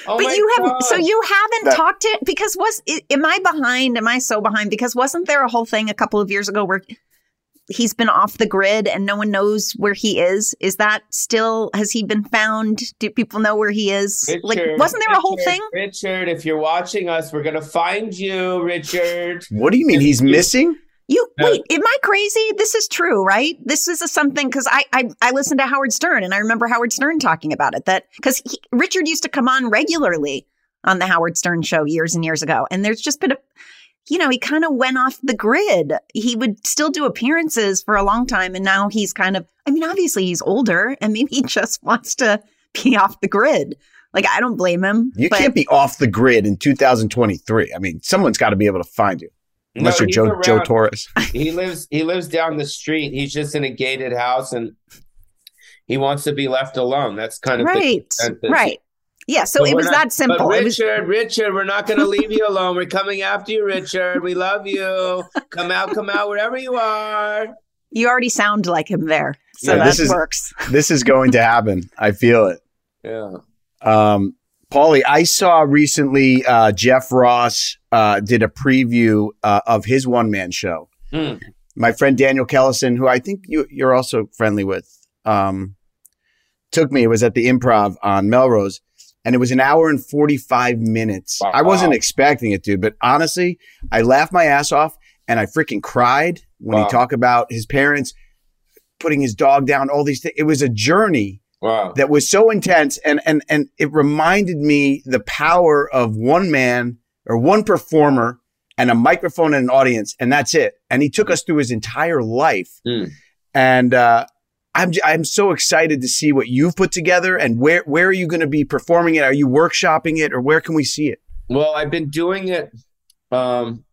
Speaker 2: Oh but you have so you haven't that, talked to because was am I behind? Am I so behind? Because wasn't there a whole thing a couple of years ago where he's been off the grid and no one knows where he is? Is that still has he been found? Do people know where he is? Richard, like wasn't there
Speaker 4: Richard,
Speaker 2: a whole thing?
Speaker 4: Richard, if you're watching us, we're gonna find you, Richard.
Speaker 3: What do you mean he's missing?
Speaker 2: You wait, am I crazy? This is true, right? This is a something because I, I I listened to Howard Stern and I remember Howard Stern talking about it that because Richard used to come on regularly on the Howard Stern show years and years ago, and there's just been a you know he kind of went off the grid. He would still do appearances for a long time, and now he's kind of I mean obviously he's older and maybe he just wants to be off the grid. Like I don't blame him.
Speaker 3: You but- can't be off the grid in 2023. I mean, someone's got to be able to find you. Unless no, you're Joe, Joe Torres.
Speaker 4: he lives he lives down the street. He's just in a gated house and he wants to be left alone. That's kind of
Speaker 2: right. right. Yeah, so but it was not, that simple.
Speaker 4: Richard, was... Richard, we're not going to leave you alone. We're coming after you, Richard. We love you. Come out, come out, wherever you are.
Speaker 2: You already sound like him there, so yeah, that
Speaker 3: this is,
Speaker 2: works.
Speaker 3: This is going to happen. I feel it.
Speaker 4: Yeah.
Speaker 3: Um, Pauly, I saw recently uh, Jeff Ross uh, did a preview uh, of his one man show. Mm. My friend Daniel Kellison, who I think you, you're also friendly with, um, took me. It was at the improv on Melrose, and it was an hour and 45 minutes. Wow. I wasn't expecting it to, but honestly, I laughed my ass off and I freaking cried when wow. he talked about his parents putting his dog down, all these things. It was a journey
Speaker 4: Wow.
Speaker 3: That was so intense and and and it reminded me the power of one man or one performer and a microphone and an audience and that's it. And he took us through his entire life. Mm. And uh I'm I'm so excited to see what you've put together and where where are you going to be performing it? Are you workshopping it or where can we see it?
Speaker 4: Well, I've been doing it um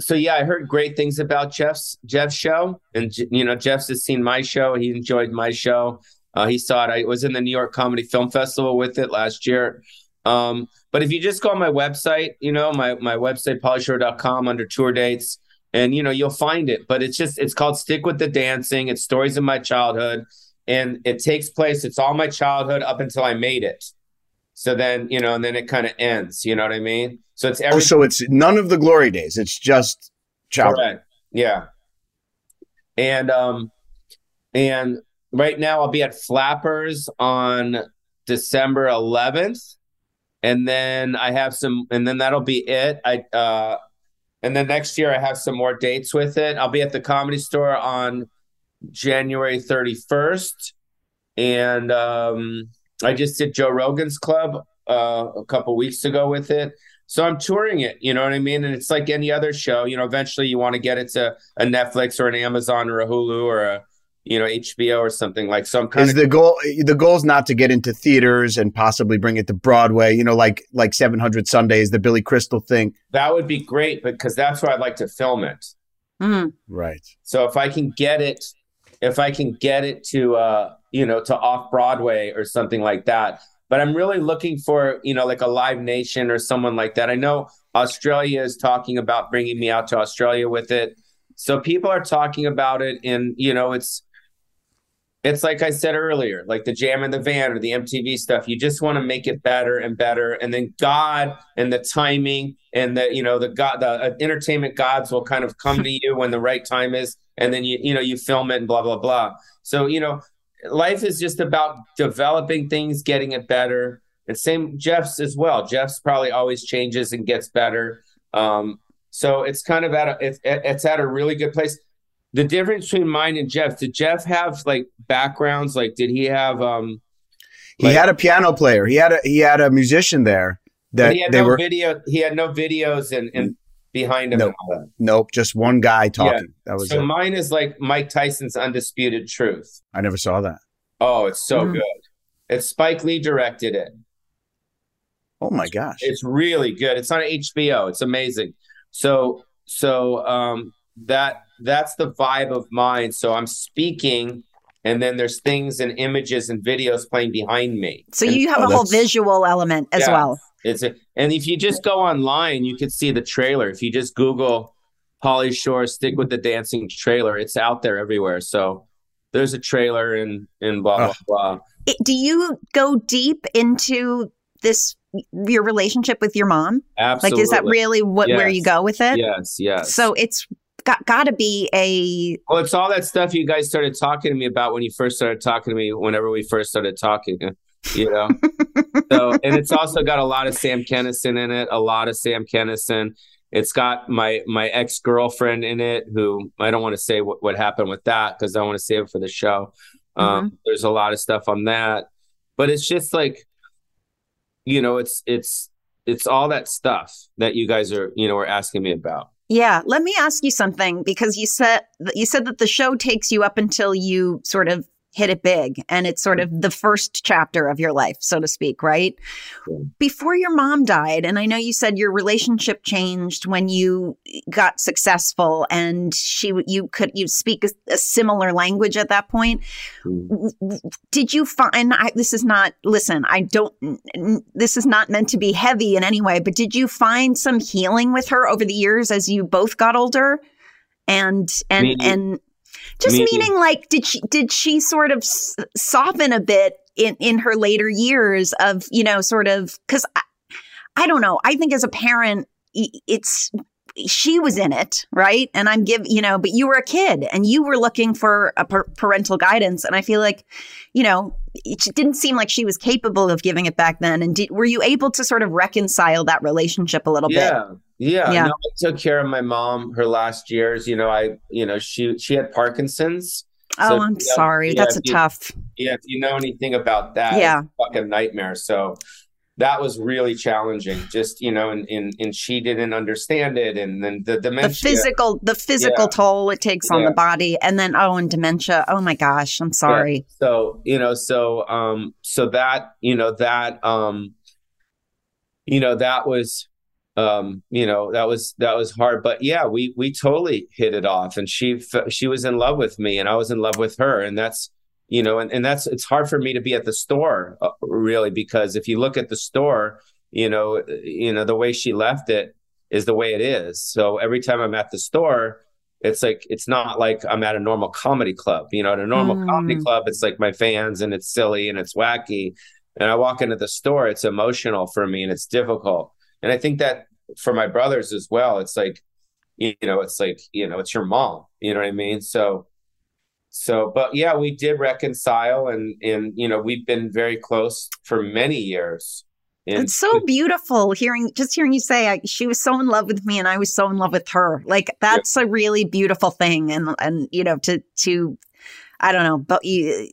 Speaker 4: so yeah, I heard great things about Jeff's Jeff's show, and you know Jeff's has seen my show. He enjoyed my show. Uh, he saw it. I was in the New York Comedy Film Festival with it last year. Um, but if you just go on my website, you know, my, my website, paulyshore.com under tour dates, and, you know, you'll find it. But it's just, it's called Stick with the Dancing. It's stories of my childhood. And it takes place, it's all my childhood up until I made it. So then, you know, and then it kind of ends. You know what I mean? So it's
Speaker 3: every- oh, so it's none of the glory days. It's just childhood. Correct.
Speaker 4: Yeah. And um, and right now I'll be at Flappers on December 11th. And then I have some, and then that'll be it. I, uh, and then next year I have some more dates with it. I'll be at the comedy store on January 31st. And um, I just did Joe Rogan's Club uh, a couple weeks ago with it. So I'm touring it, you know what I mean? And it's like any other show, you know, eventually you want to get it to a Netflix or an Amazon or a Hulu or a you know HBO or something like some kind
Speaker 3: is
Speaker 4: of
Speaker 3: the goal the goal is not to get into theaters and possibly bring it to Broadway you know like like 700 Sundays the Billy Crystal thing.
Speaker 4: That would be great because that's where I'd like to film it.
Speaker 2: Mm-hmm.
Speaker 3: right.
Speaker 4: So if I can get it if I can get it to uh you know to off Broadway or something like that. But I'm really looking for you know like a Live Nation or someone like that. I know Australia is talking about bringing me out to Australia with it. So people are talking about it and you know it's it's like I said earlier, like the jam in the van or the MTV stuff. You just want to make it better and better, and then God and the timing and the you know the God the uh, entertainment gods will kind of come to you when the right time is, and then you you know you film it and blah blah blah. So you know, life is just about developing things, getting it better. And same Jeff's as well. Jeff's probably always changes and gets better. Um, so it's kind of at a it's, it's at a really good place. The difference between mine and Jeff, did Jeff have like backgrounds? Like, did he have um
Speaker 3: he had a piano player. He had a he had a musician there that
Speaker 4: he had
Speaker 3: they
Speaker 4: no
Speaker 3: were
Speaker 4: video. He had no videos and, and behind him.
Speaker 3: Nope.
Speaker 4: and all that.
Speaker 3: nope, just one guy talking. That was
Speaker 4: so
Speaker 3: it.
Speaker 4: mine is like Mike Tyson's Undisputed Truth.
Speaker 3: I never saw that.
Speaker 4: Oh, it's so
Speaker 3: Mhm.
Speaker 4: good. It's Spike Lee directed it.
Speaker 3: Oh my gosh.
Speaker 4: It's really good. It's on HBO. It's amazing. So so um that that's the vibe of mine. So I'm speaking and then there's things and images and videos playing behind me.
Speaker 2: So
Speaker 4: And-
Speaker 2: you have a oh, whole visual element as
Speaker 4: Yeah.
Speaker 2: well.
Speaker 4: It's a, and if you just go online, you can see the trailer. If you just Google Pauly Shore, stick with the dancing trailer. It's out there everywhere. So there's a trailer and and blah blah blah.
Speaker 2: It- do you go deep into this your relationship with your mom?
Speaker 4: Absolutely.
Speaker 2: Like is that really what where you go with it?
Speaker 4: Yes, yes.
Speaker 2: So it's got got to be a
Speaker 4: Well, it's all that stuff you guys started talking to me about when you first started talking to me. Whenever we first started talking, you know. so, and it's also got a lot of Sam Kinison in it. A lot of Sam Kinison. It's got my my ex girlfriend in it, who I don't want to say what, what happened with that because I want to save it for the show. Um, There's a lot of stuff on that, but it's just like, you know, it's it's it's all that stuff that you guys are you know are asking me about.
Speaker 2: Yeah, let me ask you something because you said you said that the show takes you up until you sort of hit it big and it's sort hmm. of the first chapter of your life, so to speak, right? Before your mom died, and I know you said your relationship changed when you got successful and she you could you speak a, a similar language at that point. Hmm. W- Did you find I, this is not listen, I don't this is not meant to be heavy in any way, but did you find some healing with her over the years as you both got older? And and and just
Speaker 4: meaning-
Speaker 2: meaning like did she did she sort of s- soften a bit in in her later years of you know sort of because I, I don't know. I think as a parent it's she was in it right? And i'm give you know but you were a kid and you were looking for a par- parental guidance. And i feel like you know it didn't seem like she was capable of giving it back then. And did, were you able to sort of reconcile that relationship a little
Speaker 4: yeah,
Speaker 2: bit
Speaker 4: Yeah,
Speaker 2: Yeah.
Speaker 4: No, I took care of my mom her last years. You know, I, you know, she she had Parkinson's.
Speaker 2: oh i'm
Speaker 4: you know,
Speaker 2: sorry
Speaker 4: yeah,
Speaker 2: that's a
Speaker 4: you-
Speaker 2: tough
Speaker 4: Yeah, if you know anything about that,
Speaker 2: Yeah.
Speaker 4: it's a fucking nightmare. So that was really challenging. Just you know, and and, and she didn't understand it, and then the
Speaker 2: the physical the physical
Speaker 4: Yeah.
Speaker 2: toll it takes on the body and then oh and dementia oh my gosh i'm
Speaker 4: Yeah.
Speaker 2: sorry
Speaker 4: So, you know, so um so that, you know, that um you know, that was um you know, that was that was hard, but yeah, we we totally hit it off and she she was in love with me and I was in love with her and that's you know, and and that's it's hard for me to be at the store uh, really because if you look at the store, you know, you know the way she left it is the way it is. So every time I'm at the store, it's like it's not like I'm at a normal comedy club. You know, at a normal comedy
Speaker 9: Mm.
Speaker 4: club, it's like my fans and it's silly and it's wacky. And I walk into the store, it's emotional for me and it's difficult. And I think that for my brothers as well, it's like, you know, it's like, you know, it's your mom. You know what I mean? So so but yeah, we did reconcile and and you know, we've been very close for many years. And
Speaker 2: it's so beautiful hearing just hearing you say I, she was so in love with me and i was so in love with her like that's a really beautiful thing and and you know to to i don't know but you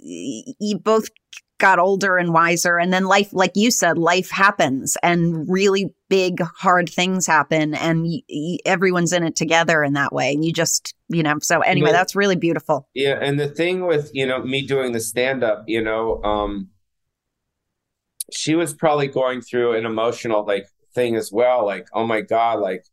Speaker 2: you both got older and wiser and then life like you said life happens and really big hard things happen and y- y- everyone's in it together in that way and you just you know so anyway that's really beautiful
Speaker 4: Yeah, and the thing with, you know, me doing the stand up, you know, um she was probably going through an emotional like thing as well, like, oh my God, like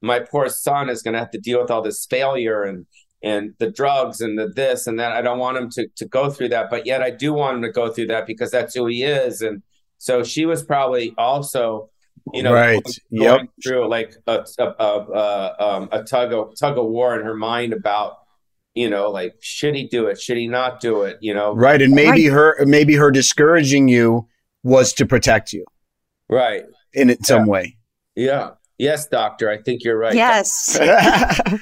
Speaker 4: my poor son is gonna have to deal with all this failure and and the drugs and the this and that. I don't want him to to go through that, but yet I do want him to go through that because that's who he is. And so she was probably also, you know,
Speaker 3: Right.
Speaker 4: going,
Speaker 3: Yep.
Speaker 4: going through like a a, a, a, um, a tug of tug of war in her mind about you know, like should he do it? Should he not do it? You know,
Speaker 3: Right. And maybe her maybe her discouraging you was to protect you
Speaker 4: right
Speaker 3: in it- some way.
Speaker 4: Yeah. Yes, doctor. I think you're right.
Speaker 2: yes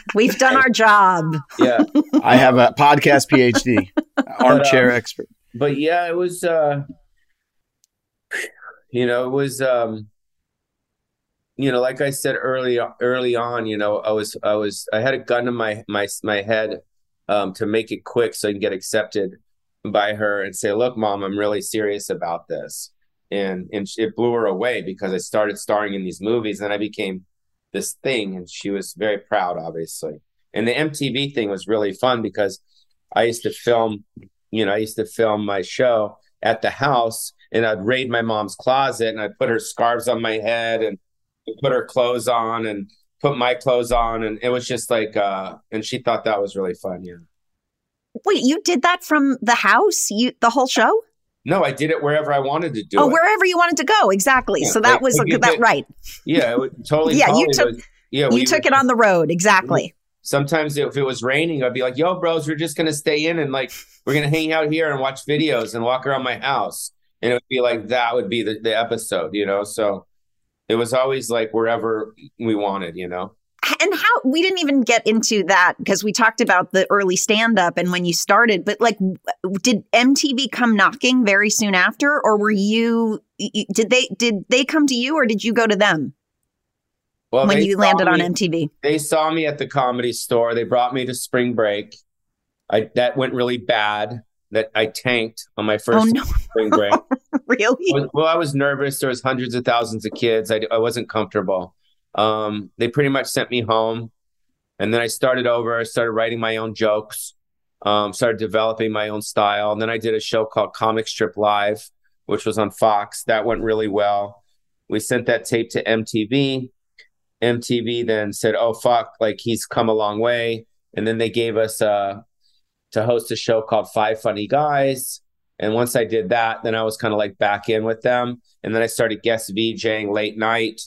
Speaker 2: we've done our job
Speaker 4: Yeah.
Speaker 3: I have a podcast PhD, armchair
Speaker 4: um,
Speaker 3: expert.
Speaker 4: But yeah, it was uh you know, it was um you know, like I said early early on, you know, I was I was I had a gun in my my my head um, to make it quick so I can get accepted by her and say, "Look, mom, I'm really serious about this." And and it blew her away because I started starring in these movies and I became this thing, and she was very proud, obviously. And the MTV thing was really fun because I used to film, you know, I used to film my show at the house and I'd raid my mom's closet and I'd put her scarves on my head and put her clothes on and put my clothes on and it was just like uh and she thought that was really fun yeah
Speaker 2: wait you did that from the house? You the whole show?
Speaker 4: No i did it wherever i wanted to do
Speaker 2: oh
Speaker 4: it.
Speaker 2: wherever you wanted to go exactly. Yeah, so that like, was that did, right.
Speaker 4: Yeah totally
Speaker 2: yeah you took was, yeah you took would, it on the road exactly.
Speaker 4: Sometimes if it was raining i'd be like yo bros we're just gonna stay in and like we're gonna hang out here and watch videos and walk around my house. And it would be like that would be the, the episode you know? So it was always like wherever we wanted, you know.
Speaker 2: And how we didn't even get into that because we talked about the early stand up and when you started, but like, did MTV come knocking very soon after, or were you? Did they did they come to you, or did you go to them? Well, when you landed me, on MTV,
Speaker 4: they saw me at the comedy store. They brought me to spring break. I that went really bad. That I tanked on my first oh, no. spring break.
Speaker 2: really?
Speaker 4: Well, I was nervous. There was hundreds of thousands of kids. I, I wasn't comfortable. Um, they pretty much sent me home, and then I started over. I started writing my own jokes. Um, started developing my own style. And then I did a show called Comic Strip Live, which was on Fox. That went really well. We sent that tape to MTV. MTV then said, "Oh fuck, like he's come a long way." And then they gave us uh, to host a show called Five Funny Guys. And once I did that, then I was kind of like back in with them. And then I started guest VJing late night.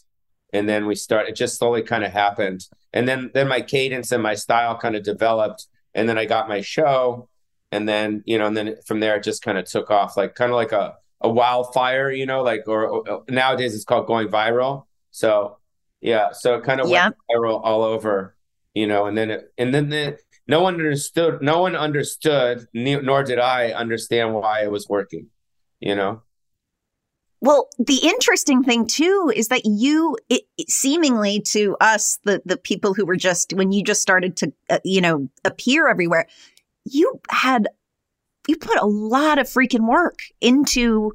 Speaker 4: And then we started, it just slowly kind of happened. And then, then my cadence and my style kind of developed. And then I got my show. And then, you know, and then from there, it just kind of took off like kind of like a, a wildfire, you know, like, or, or nowadays it's called going viral. So, yeah. So it kind of yeah. went viral all over, you know, and then, it, and then the, no one understood no one understood nor did i understand why it was working you know?
Speaker 2: Well the interesting thing too is that you it, it seemingly to us the the people who were just when you just started to uh, you know appear everywhere you had you put a lot of freaking work into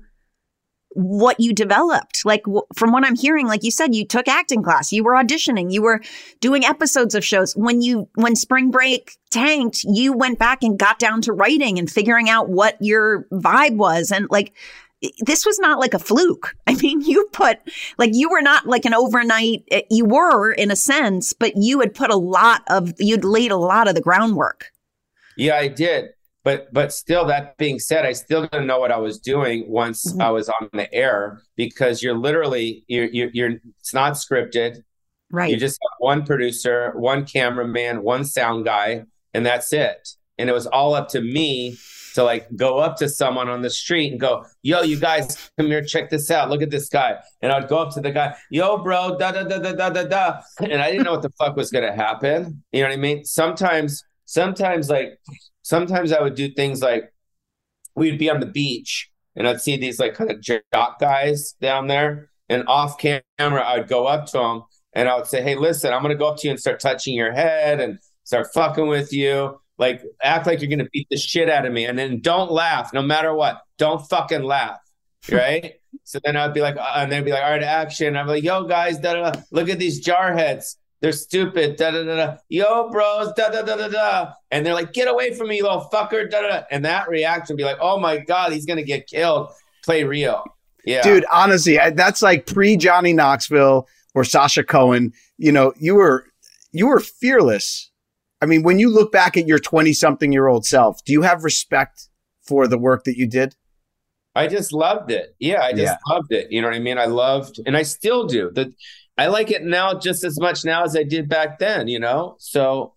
Speaker 2: what you developed. Like from what I'm hearing, like you said, you took acting class, you were auditioning, you were doing episodes of shows. When you, when spring break tanked, you went back and got down to writing and figuring out what your vibe was. And like, this was not like a fluke. I mean, you put like you were not like an overnight, eh, you were in a sense, but you had put a lot of, you'd laid a lot of the groundwork.
Speaker 4: Yeah, I did but but still that being said i still didn't know what i was doing once mm-hmm. i was on the air because you're literally you're, you're, you're it's not scripted
Speaker 2: right
Speaker 4: you just have one producer one cameraman one sound guy and that's it and it was all up to me to like go up to someone on the street and go, yo, you guys, come here, check this out. Look at this guy. And I'd go up to the guy, yo, bro, da da da da da da da. And I didn't know what the fuck was gonna happen. You know what I mean? Sometimes, sometimes like sometimes I would do things like we'd be on the beach and I'd see these like kind of jock guys down there. And off camera, I'd go up to them and I would say, Hey, listen, I'm going to go up to you and start touching your head and start fucking with you. Like, act like you're going to beat the shit out of me. And then don't laugh no matter what. Don't fucking laugh. Right. so then I'd be like, uh, and they'd be like, All right, action. I'm like, Yo, guys, da, da, da, look at these jarheads. They're stupid. Da da da da. Yo, bros. Da da da da da. And they're like, get away from me, you little fucker. Da da. da. And that reaction would be like, oh my god, he's gonna get killed. Play real. Yeah,
Speaker 3: dude. Honestly, that's like pre Johnny Knoxville or Sacha Cohen. You know, you were you were fearless. I mean, when you look back at your twenty something year old self, do you have respect for the work that you did?
Speaker 4: I just loved it. Yeah, I just yeah. loved it. You know what I mean? I loved, and I still do. The I like it now just as much now as I did back then, you know? So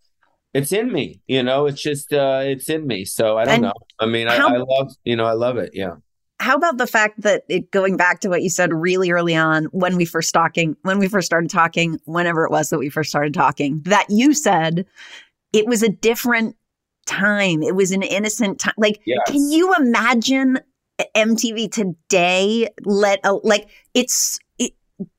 Speaker 4: it's in me, you know, it's just, uh, it's in me. So I don't and know. I mean, how, I, I love, you know, I love it. Yeah.
Speaker 2: How about the fact that it going back to what you said really early on when we first talking, when we first started talking, whenever it was that we first started talking, that you said it was a different time. It was an innocent time. Like, yes. can you imagine MTV today? Let a, like it's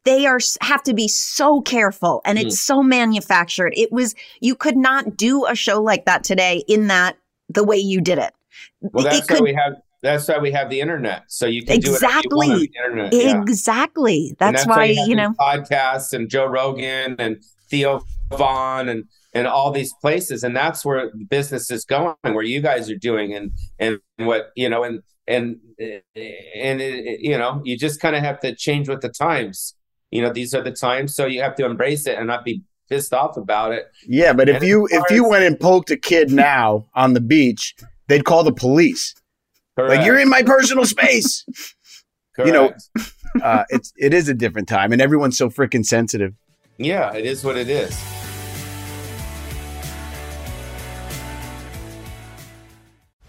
Speaker 2: they are have to be so careful and it's mm. so manufactured. It was you could not do a show like that today in that the way you did it.
Speaker 4: Well, that's it why could, we have that's why we have the internet. So you can
Speaker 2: exactly,
Speaker 4: do it internet.
Speaker 2: Exactly. That's, that's why, why you, you know
Speaker 4: podcasts and Joe Rogan and Theo Von and and all these places, and that's where business is going. Where you guys are doing and and what you know and and and it, you know you just kind of have to change with the times. You know these are the times, so you have to embrace it and not be pissed off about it.
Speaker 3: Yeah, but and if you if you went and poked a kid now on the beach, they'd call the police. Correct. Like you're in my personal space. you know, uh, it's it is a different time, and everyone's so freaking sensitive.
Speaker 4: Yeah, it is what it is.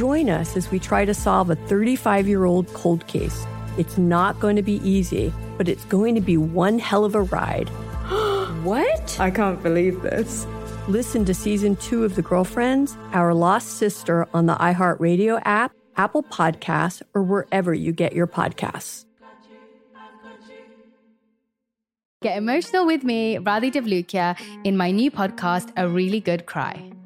Speaker 7: Join us as we try to solve a 35 year old cold case. It's not going to be easy, but it's going to be one hell of a ride.
Speaker 10: what? I can't believe this.
Speaker 7: Listen to season two of The Girlfriends, Our Lost Sister on the iHeartRadio app, Apple Podcasts, or wherever you get your podcasts.
Speaker 1: Get emotional with me, Radhi Devlukia, in my new podcast, A Really Good Cry.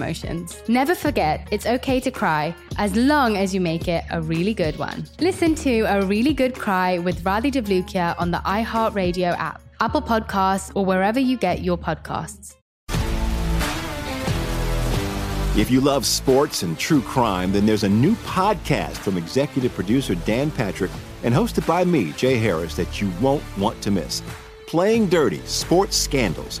Speaker 1: emotions. Never forget, it's okay to cry as long as you make it a really good one. Listen to A Really Good Cry with Radhi Devlukia on the iHeartRadio app, Apple Podcasts, or wherever you get your podcasts.
Speaker 6: If you love sports and true crime, then there's a new podcast from executive producer Dan Patrick and hosted by me, Jay Harris, that you won't want to miss. Playing Dirty Sports Scandals.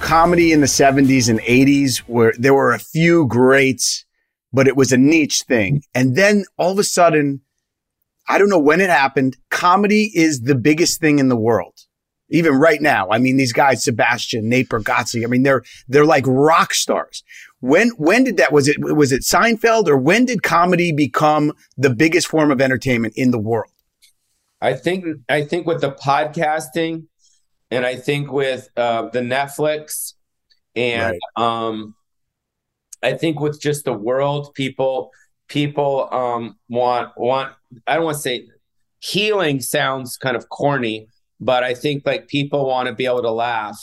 Speaker 3: Comedy in the 70s and 80s, where there were a few greats, but it was a niche thing. And then all of a sudden, I don't know when it happened. Comedy is the biggest thing in the world. Even right now. I mean, these guys, Sebastian, Nate Bargatze, I mean, they're, they're like rock stars. When, when did that, was it, was it Seinfeld or when did comedy become the biggest form of entertainment in the world?
Speaker 4: I think, I think with the podcasting and I think with, uh, the Netflix and, right. um, I think with just the world, people, people, um, want, want, I don't want to say healing sounds kind of corny, but I think like people want to be able to laugh.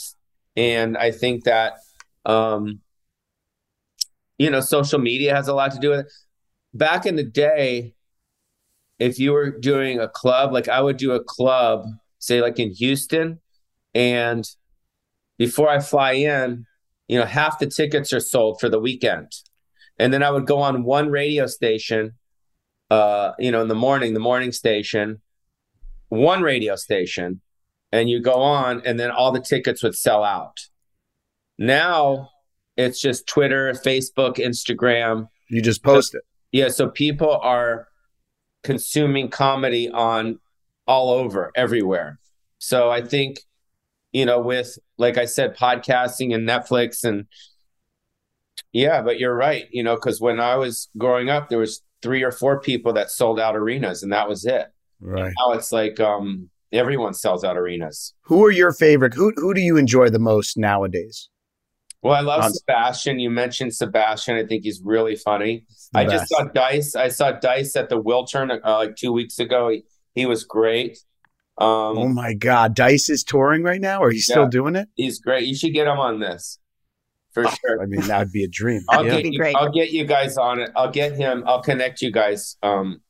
Speaker 4: And I think that, um, you know, social media has a lot to do with it. Back in the day, if you were doing a club, like I would do a club, say like in Houston, and before I fly in, you know, half the tickets are sold for the weekend. And then I would go on one radio station, uh, you know, in the morning, the morning station, one radio station, and you go on, and then all the tickets would sell out. Now it's just Twitter, Facebook, Instagram.
Speaker 3: You just post
Speaker 4: so,
Speaker 3: it.
Speaker 4: Yeah. So people are consuming comedy on all over, everywhere. So I think, you know, with, like I said, podcasting and Netflix and, yeah, but you're right, you know, because when I was growing up, there was three or four people that sold out arenas and that was it.
Speaker 3: Right.
Speaker 4: And now it's like um everyone sells out arenas.
Speaker 3: Who are your favorite? Who who do you enjoy the most nowadays?
Speaker 4: Well, I love um, Sebastian. You mentioned Sebastian. I think he's really funny. I best. just saw Dice. I saw Dice at the Wiltern uh, like two weeks ago. He, he was great.
Speaker 3: Um, oh my God, Dice is touring right now, Are you yeah, still doing it?
Speaker 4: He's great. You should get him on this for oh, sure.
Speaker 3: I mean, that would be a dream.
Speaker 4: I'll yeah. get you, I'll get you guys on it. I'll get him. I'll connect you guys um,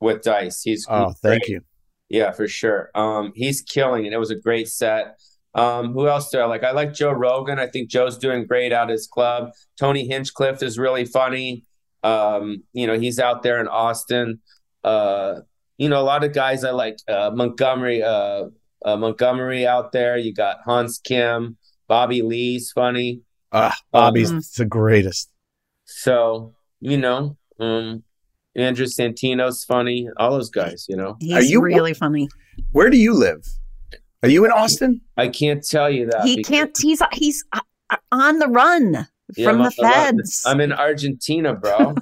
Speaker 4: with Dice. He's
Speaker 3: oh,
Speaker 4: he's
Speaker 3: thank you.
Speaker 4: Yeah, for sure. Um, he's killing it. It was a great set. Um, who else do I like? I like Joe Rogan. I think Joe's doing great out his club. Tony Hinchcliffe is really funny. Um, you know, he's out there in Austin. Uh, you know, a lot of guys I like uh, Montgomery, uh, uh, Montgomery out there. You got Hans Kim, Bobby Lee's funny.
Speaker 3: Ah, Bobby's um, the greatest.
Speaker 4: So, you know, um, Andrew Santino's funny. All those guys, you know.
Speaker 2: He's Are you really funny.
Speaker 3: Where do you live? Are you in Austin?
Speaker 4: I can't tell you that.
Speaker 2: He can't. He's he's uh, on the run yeah, from the feds.
Speaker 4: I'm in Argentina, bro.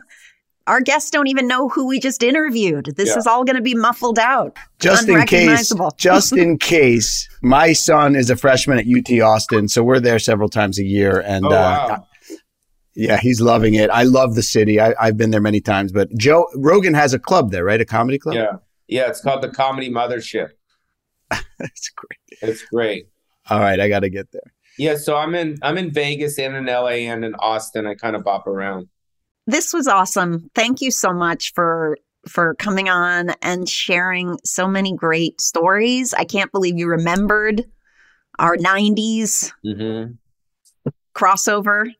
Speaker 2: Our guests don't even know who we just interviewed. This yeah. is all going to be muffled out.
Speaker 3: Just in case, just in case, my son is a freshman at UT Austin, so we're there several times a year, and oh, wow. uh, yeah, he's loving it. I love the city. I, have been there many times. But Joe Rogan has a club there, right? A comedy club.
Speaker 4: Yeah, yeah. It's called the Comedy Mothership.
Speaker 3: That's great.
Speaker 4: It's great.
Speaker 3: All right, I got to get there.
Speaker 4: Yeah, so I'm in I'm in Vegas and in LA and in Austin. I kind of bop around.
Speaker 2: This was awesome. Thank you so much for for coming on and sharing so many great stories. I can't believe you remembered our 90s
Speaker 4: mm-hmm.
Speaker 2: crossover.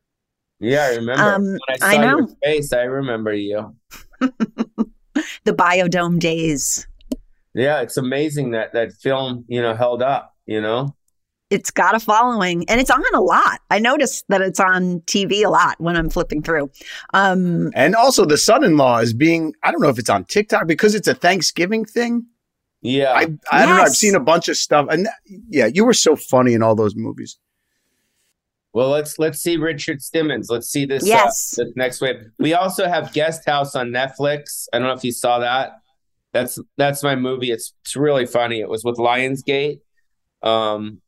Speaker 4: Yeah, I remember. Um, when I saw I know. your face, I remember you.
Speaker 2: the Bio-Dome days.
Speaker 4: Yeah, it's amazing that that film, you know, held up, you know?
Speaker 2: It's got a following and it's on a lot. I noticed that it's on TV a lot when I'm flipping through. Um,
Speaker 3: and also the son-in-law is being I don't know if it's on TikTok because it's a Thanksgiving thing.
Speaker 4: Yeah. I, I
Speaker 3: yes. don't know. I've seen a bunch of stuff and yeah, you were so funny in all those movies.
Speaker 4: Well, let's let's see Richard Simmons. Let's see this,
Speaker 2: uh, yes.
Speaker 4: Uh, this next wave. We also have Guest House on Netflix. I don't know if you saw that. That's that's my movie. It's it's really funny. It was with Lionsgate, um,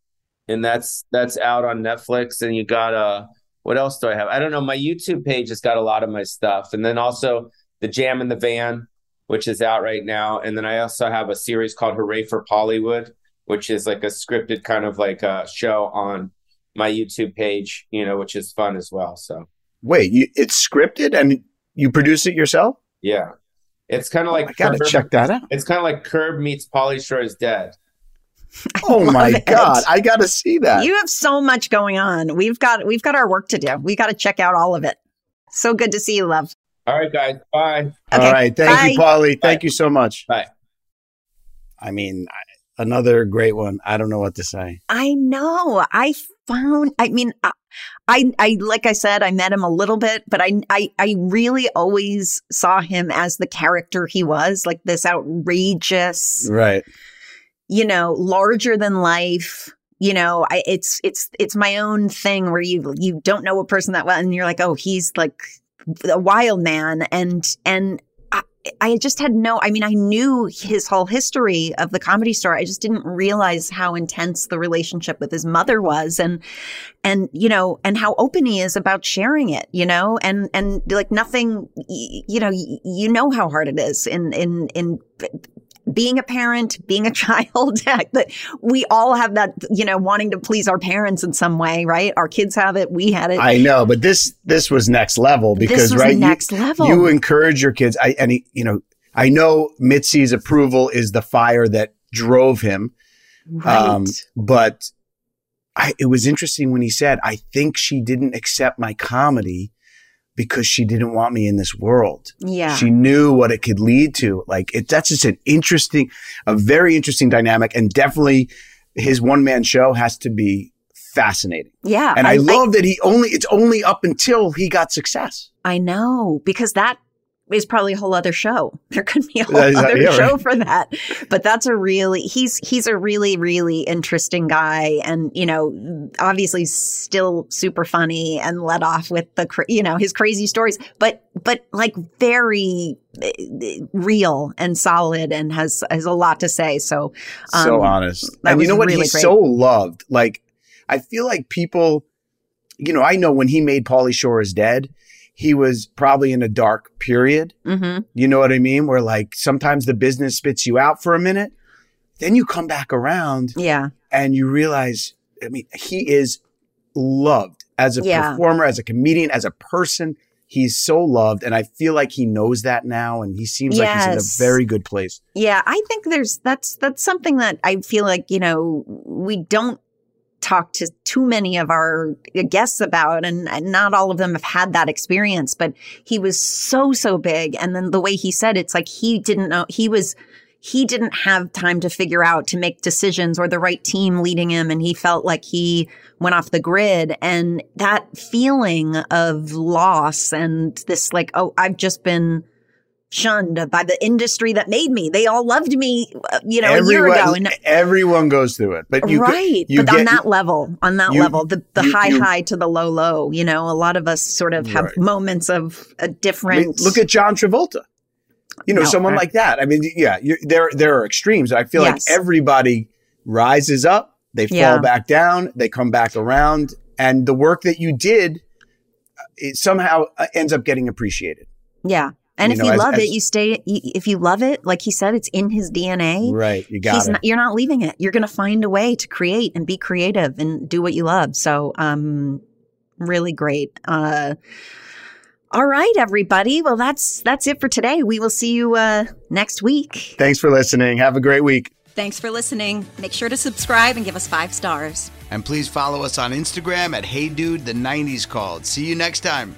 Speaker 4: and that's that's out on Netflix. And you got uh, what else do I have? I don't know. My YouTube page has got a lot of my stuff, and then also the Jam in the Van, which is out right now. And then I also have a series called Hooray for Hollywood, which is like a scripted kind of like a show on my YouTube page, you know, which is fun as well. So
Speaker 3: wait, you, it's scripted and you produce it yourself?
Speaker 4: Yeah, it's kind of like
Speaker 3: I gotta Curb, check that out.
Speaker 4: It's kind of like Curb meets Pauly Shore is dead.
Speaker 3: oh my it. god, I gotta see that.
Speaker 2: You have so much going on. We've got we've got our work to do. We got to check out all of it. So good to see you, love.
Speaker 4: All right, guys. Bye.
Speaker 3: Okay, all right, thank bye. you, Pauly. Thank you so much.
Speaker 4: Bye.
Speaker 3: I mean, another great one. I don't know what to say.
Speaker 2: I know. I found. I mean, I, I, I, like I said, I met him a little bit, but I, I, I really always saw him as the character he was, like this outrageous,
Speaker 3: right?
Speaker 2: You know, larger than life. You know, I, it's, it's, it's my own thing where you, you don't know a person that well, and you're like, oh, he's like a wild man, and, and I just had no, I mean, I knew his whole history of the comedy store. I just didn't realize how intense the relationship with his mother was and, and, you know, and how open he is about sharing it, you know, and, and like nothing, you know, you know how hard it is in, in, in being a parent, being a child, that we all have that, you know, wanting to please our parents in some way, right? Our kids have it, we had it.
Speaker 3: I know, but this this was next level because right,
Speaker 2: next
Speaker 3: you,
Speaker 2: level.
Speaker 3: You encourage your kids. I and he, you know, I know Mitzi's approval is the fire that drove him,
Speaker 2: right. um,
Speaker 3: but I, it was interesting when he said, "I think she didn't accept my comedy." Because she didn't want me in this world.
Speaker 2: Yeah.
Speaker 3: She knew what it could lead to. Like it, that's just an interesting, a very interesting dynamic and definitely his one man show has to be fascinating.
Speaker 2: Yeah.
Speaker 3: And I, I love I, that he only, it's only up until he got success.
Speaker 2: I know because that is probably a whole other show. There could be a whole other yeah, show right. for that. But that's a really he's he's a really really interesting guy, and you know, obviously still super funny and let off with the you know his crazy stories, but but like very eh, real and solid, and has has a lot to say. So
Speaker 3: um, so honest, and you know what? Really he's great. so loved. Like I feel like people, you know, I know when he made Pauly Shore is dead he was probably in a dark period.
Speaker 2: Mm-hmm.
Speaker 3: You know what I mean? Where like sometimes the business spits you out for a minute, then you come back around.
Speaker 2: Yeah.
Speaker 3: And you realize, I mean, he is loved as a yeah. performer, as a comedian, as a person. He's so loved. And I feel like he knows that now. And he seems yes. like he's in a very good place.
Speaker 2: Yeah. I think there's, that's, that's something that I feel like, you know, we don't talked to too many of our guests about, and, and, not all of them have had that experience, but he was so, so big. And then the way he said it's like he didn't know, he was, he didn't have time to figure out to make decisions or the right team leading him. And he felt like he went off the grid. And that feeling of loss and this, like, oh, I've just been shunned by the industry that made me. They all loved me, uh, you know, everyone, a year ago. And
Speaker 3: everyone goes through it, but you
Speaker 2: right.
Speaker 3: You
Speaker 2: but get, on that level, on that you, level, the, the you, high high to the low low. You know, a lot of us sort of have right. moments of a different. I mean,
Speaker 3: look at John Travolta. You know, no, someone like that. I mean, yeah, there there are extremes. I feel yes. like everybody rises up, they fall yeah. back down, they come back around, and the work that you did, uh, it somehow uh, ends up getting appreciated.
Speaker 2: Yeah. And you if know, you as, love as, it, you stay. If you love it, like he said, it's in his DNA.
Speaker 3: Right, you got it.
Speaker 2: Not, you're not leaving it. You're going to find a way to create and be creative and do what you love. So, um, really great. Uh, all right, everybody. Well, that's that's it for today. We will see you uh, next week.
Speaker 3: Thanks for listening. Have a great week.
Speaker 9: Thanks for listening. Make sure to subscribe and give us five stars.
Speaker 11: And please follow us on Instagram at Hey Dude the 90s Called. See you next time.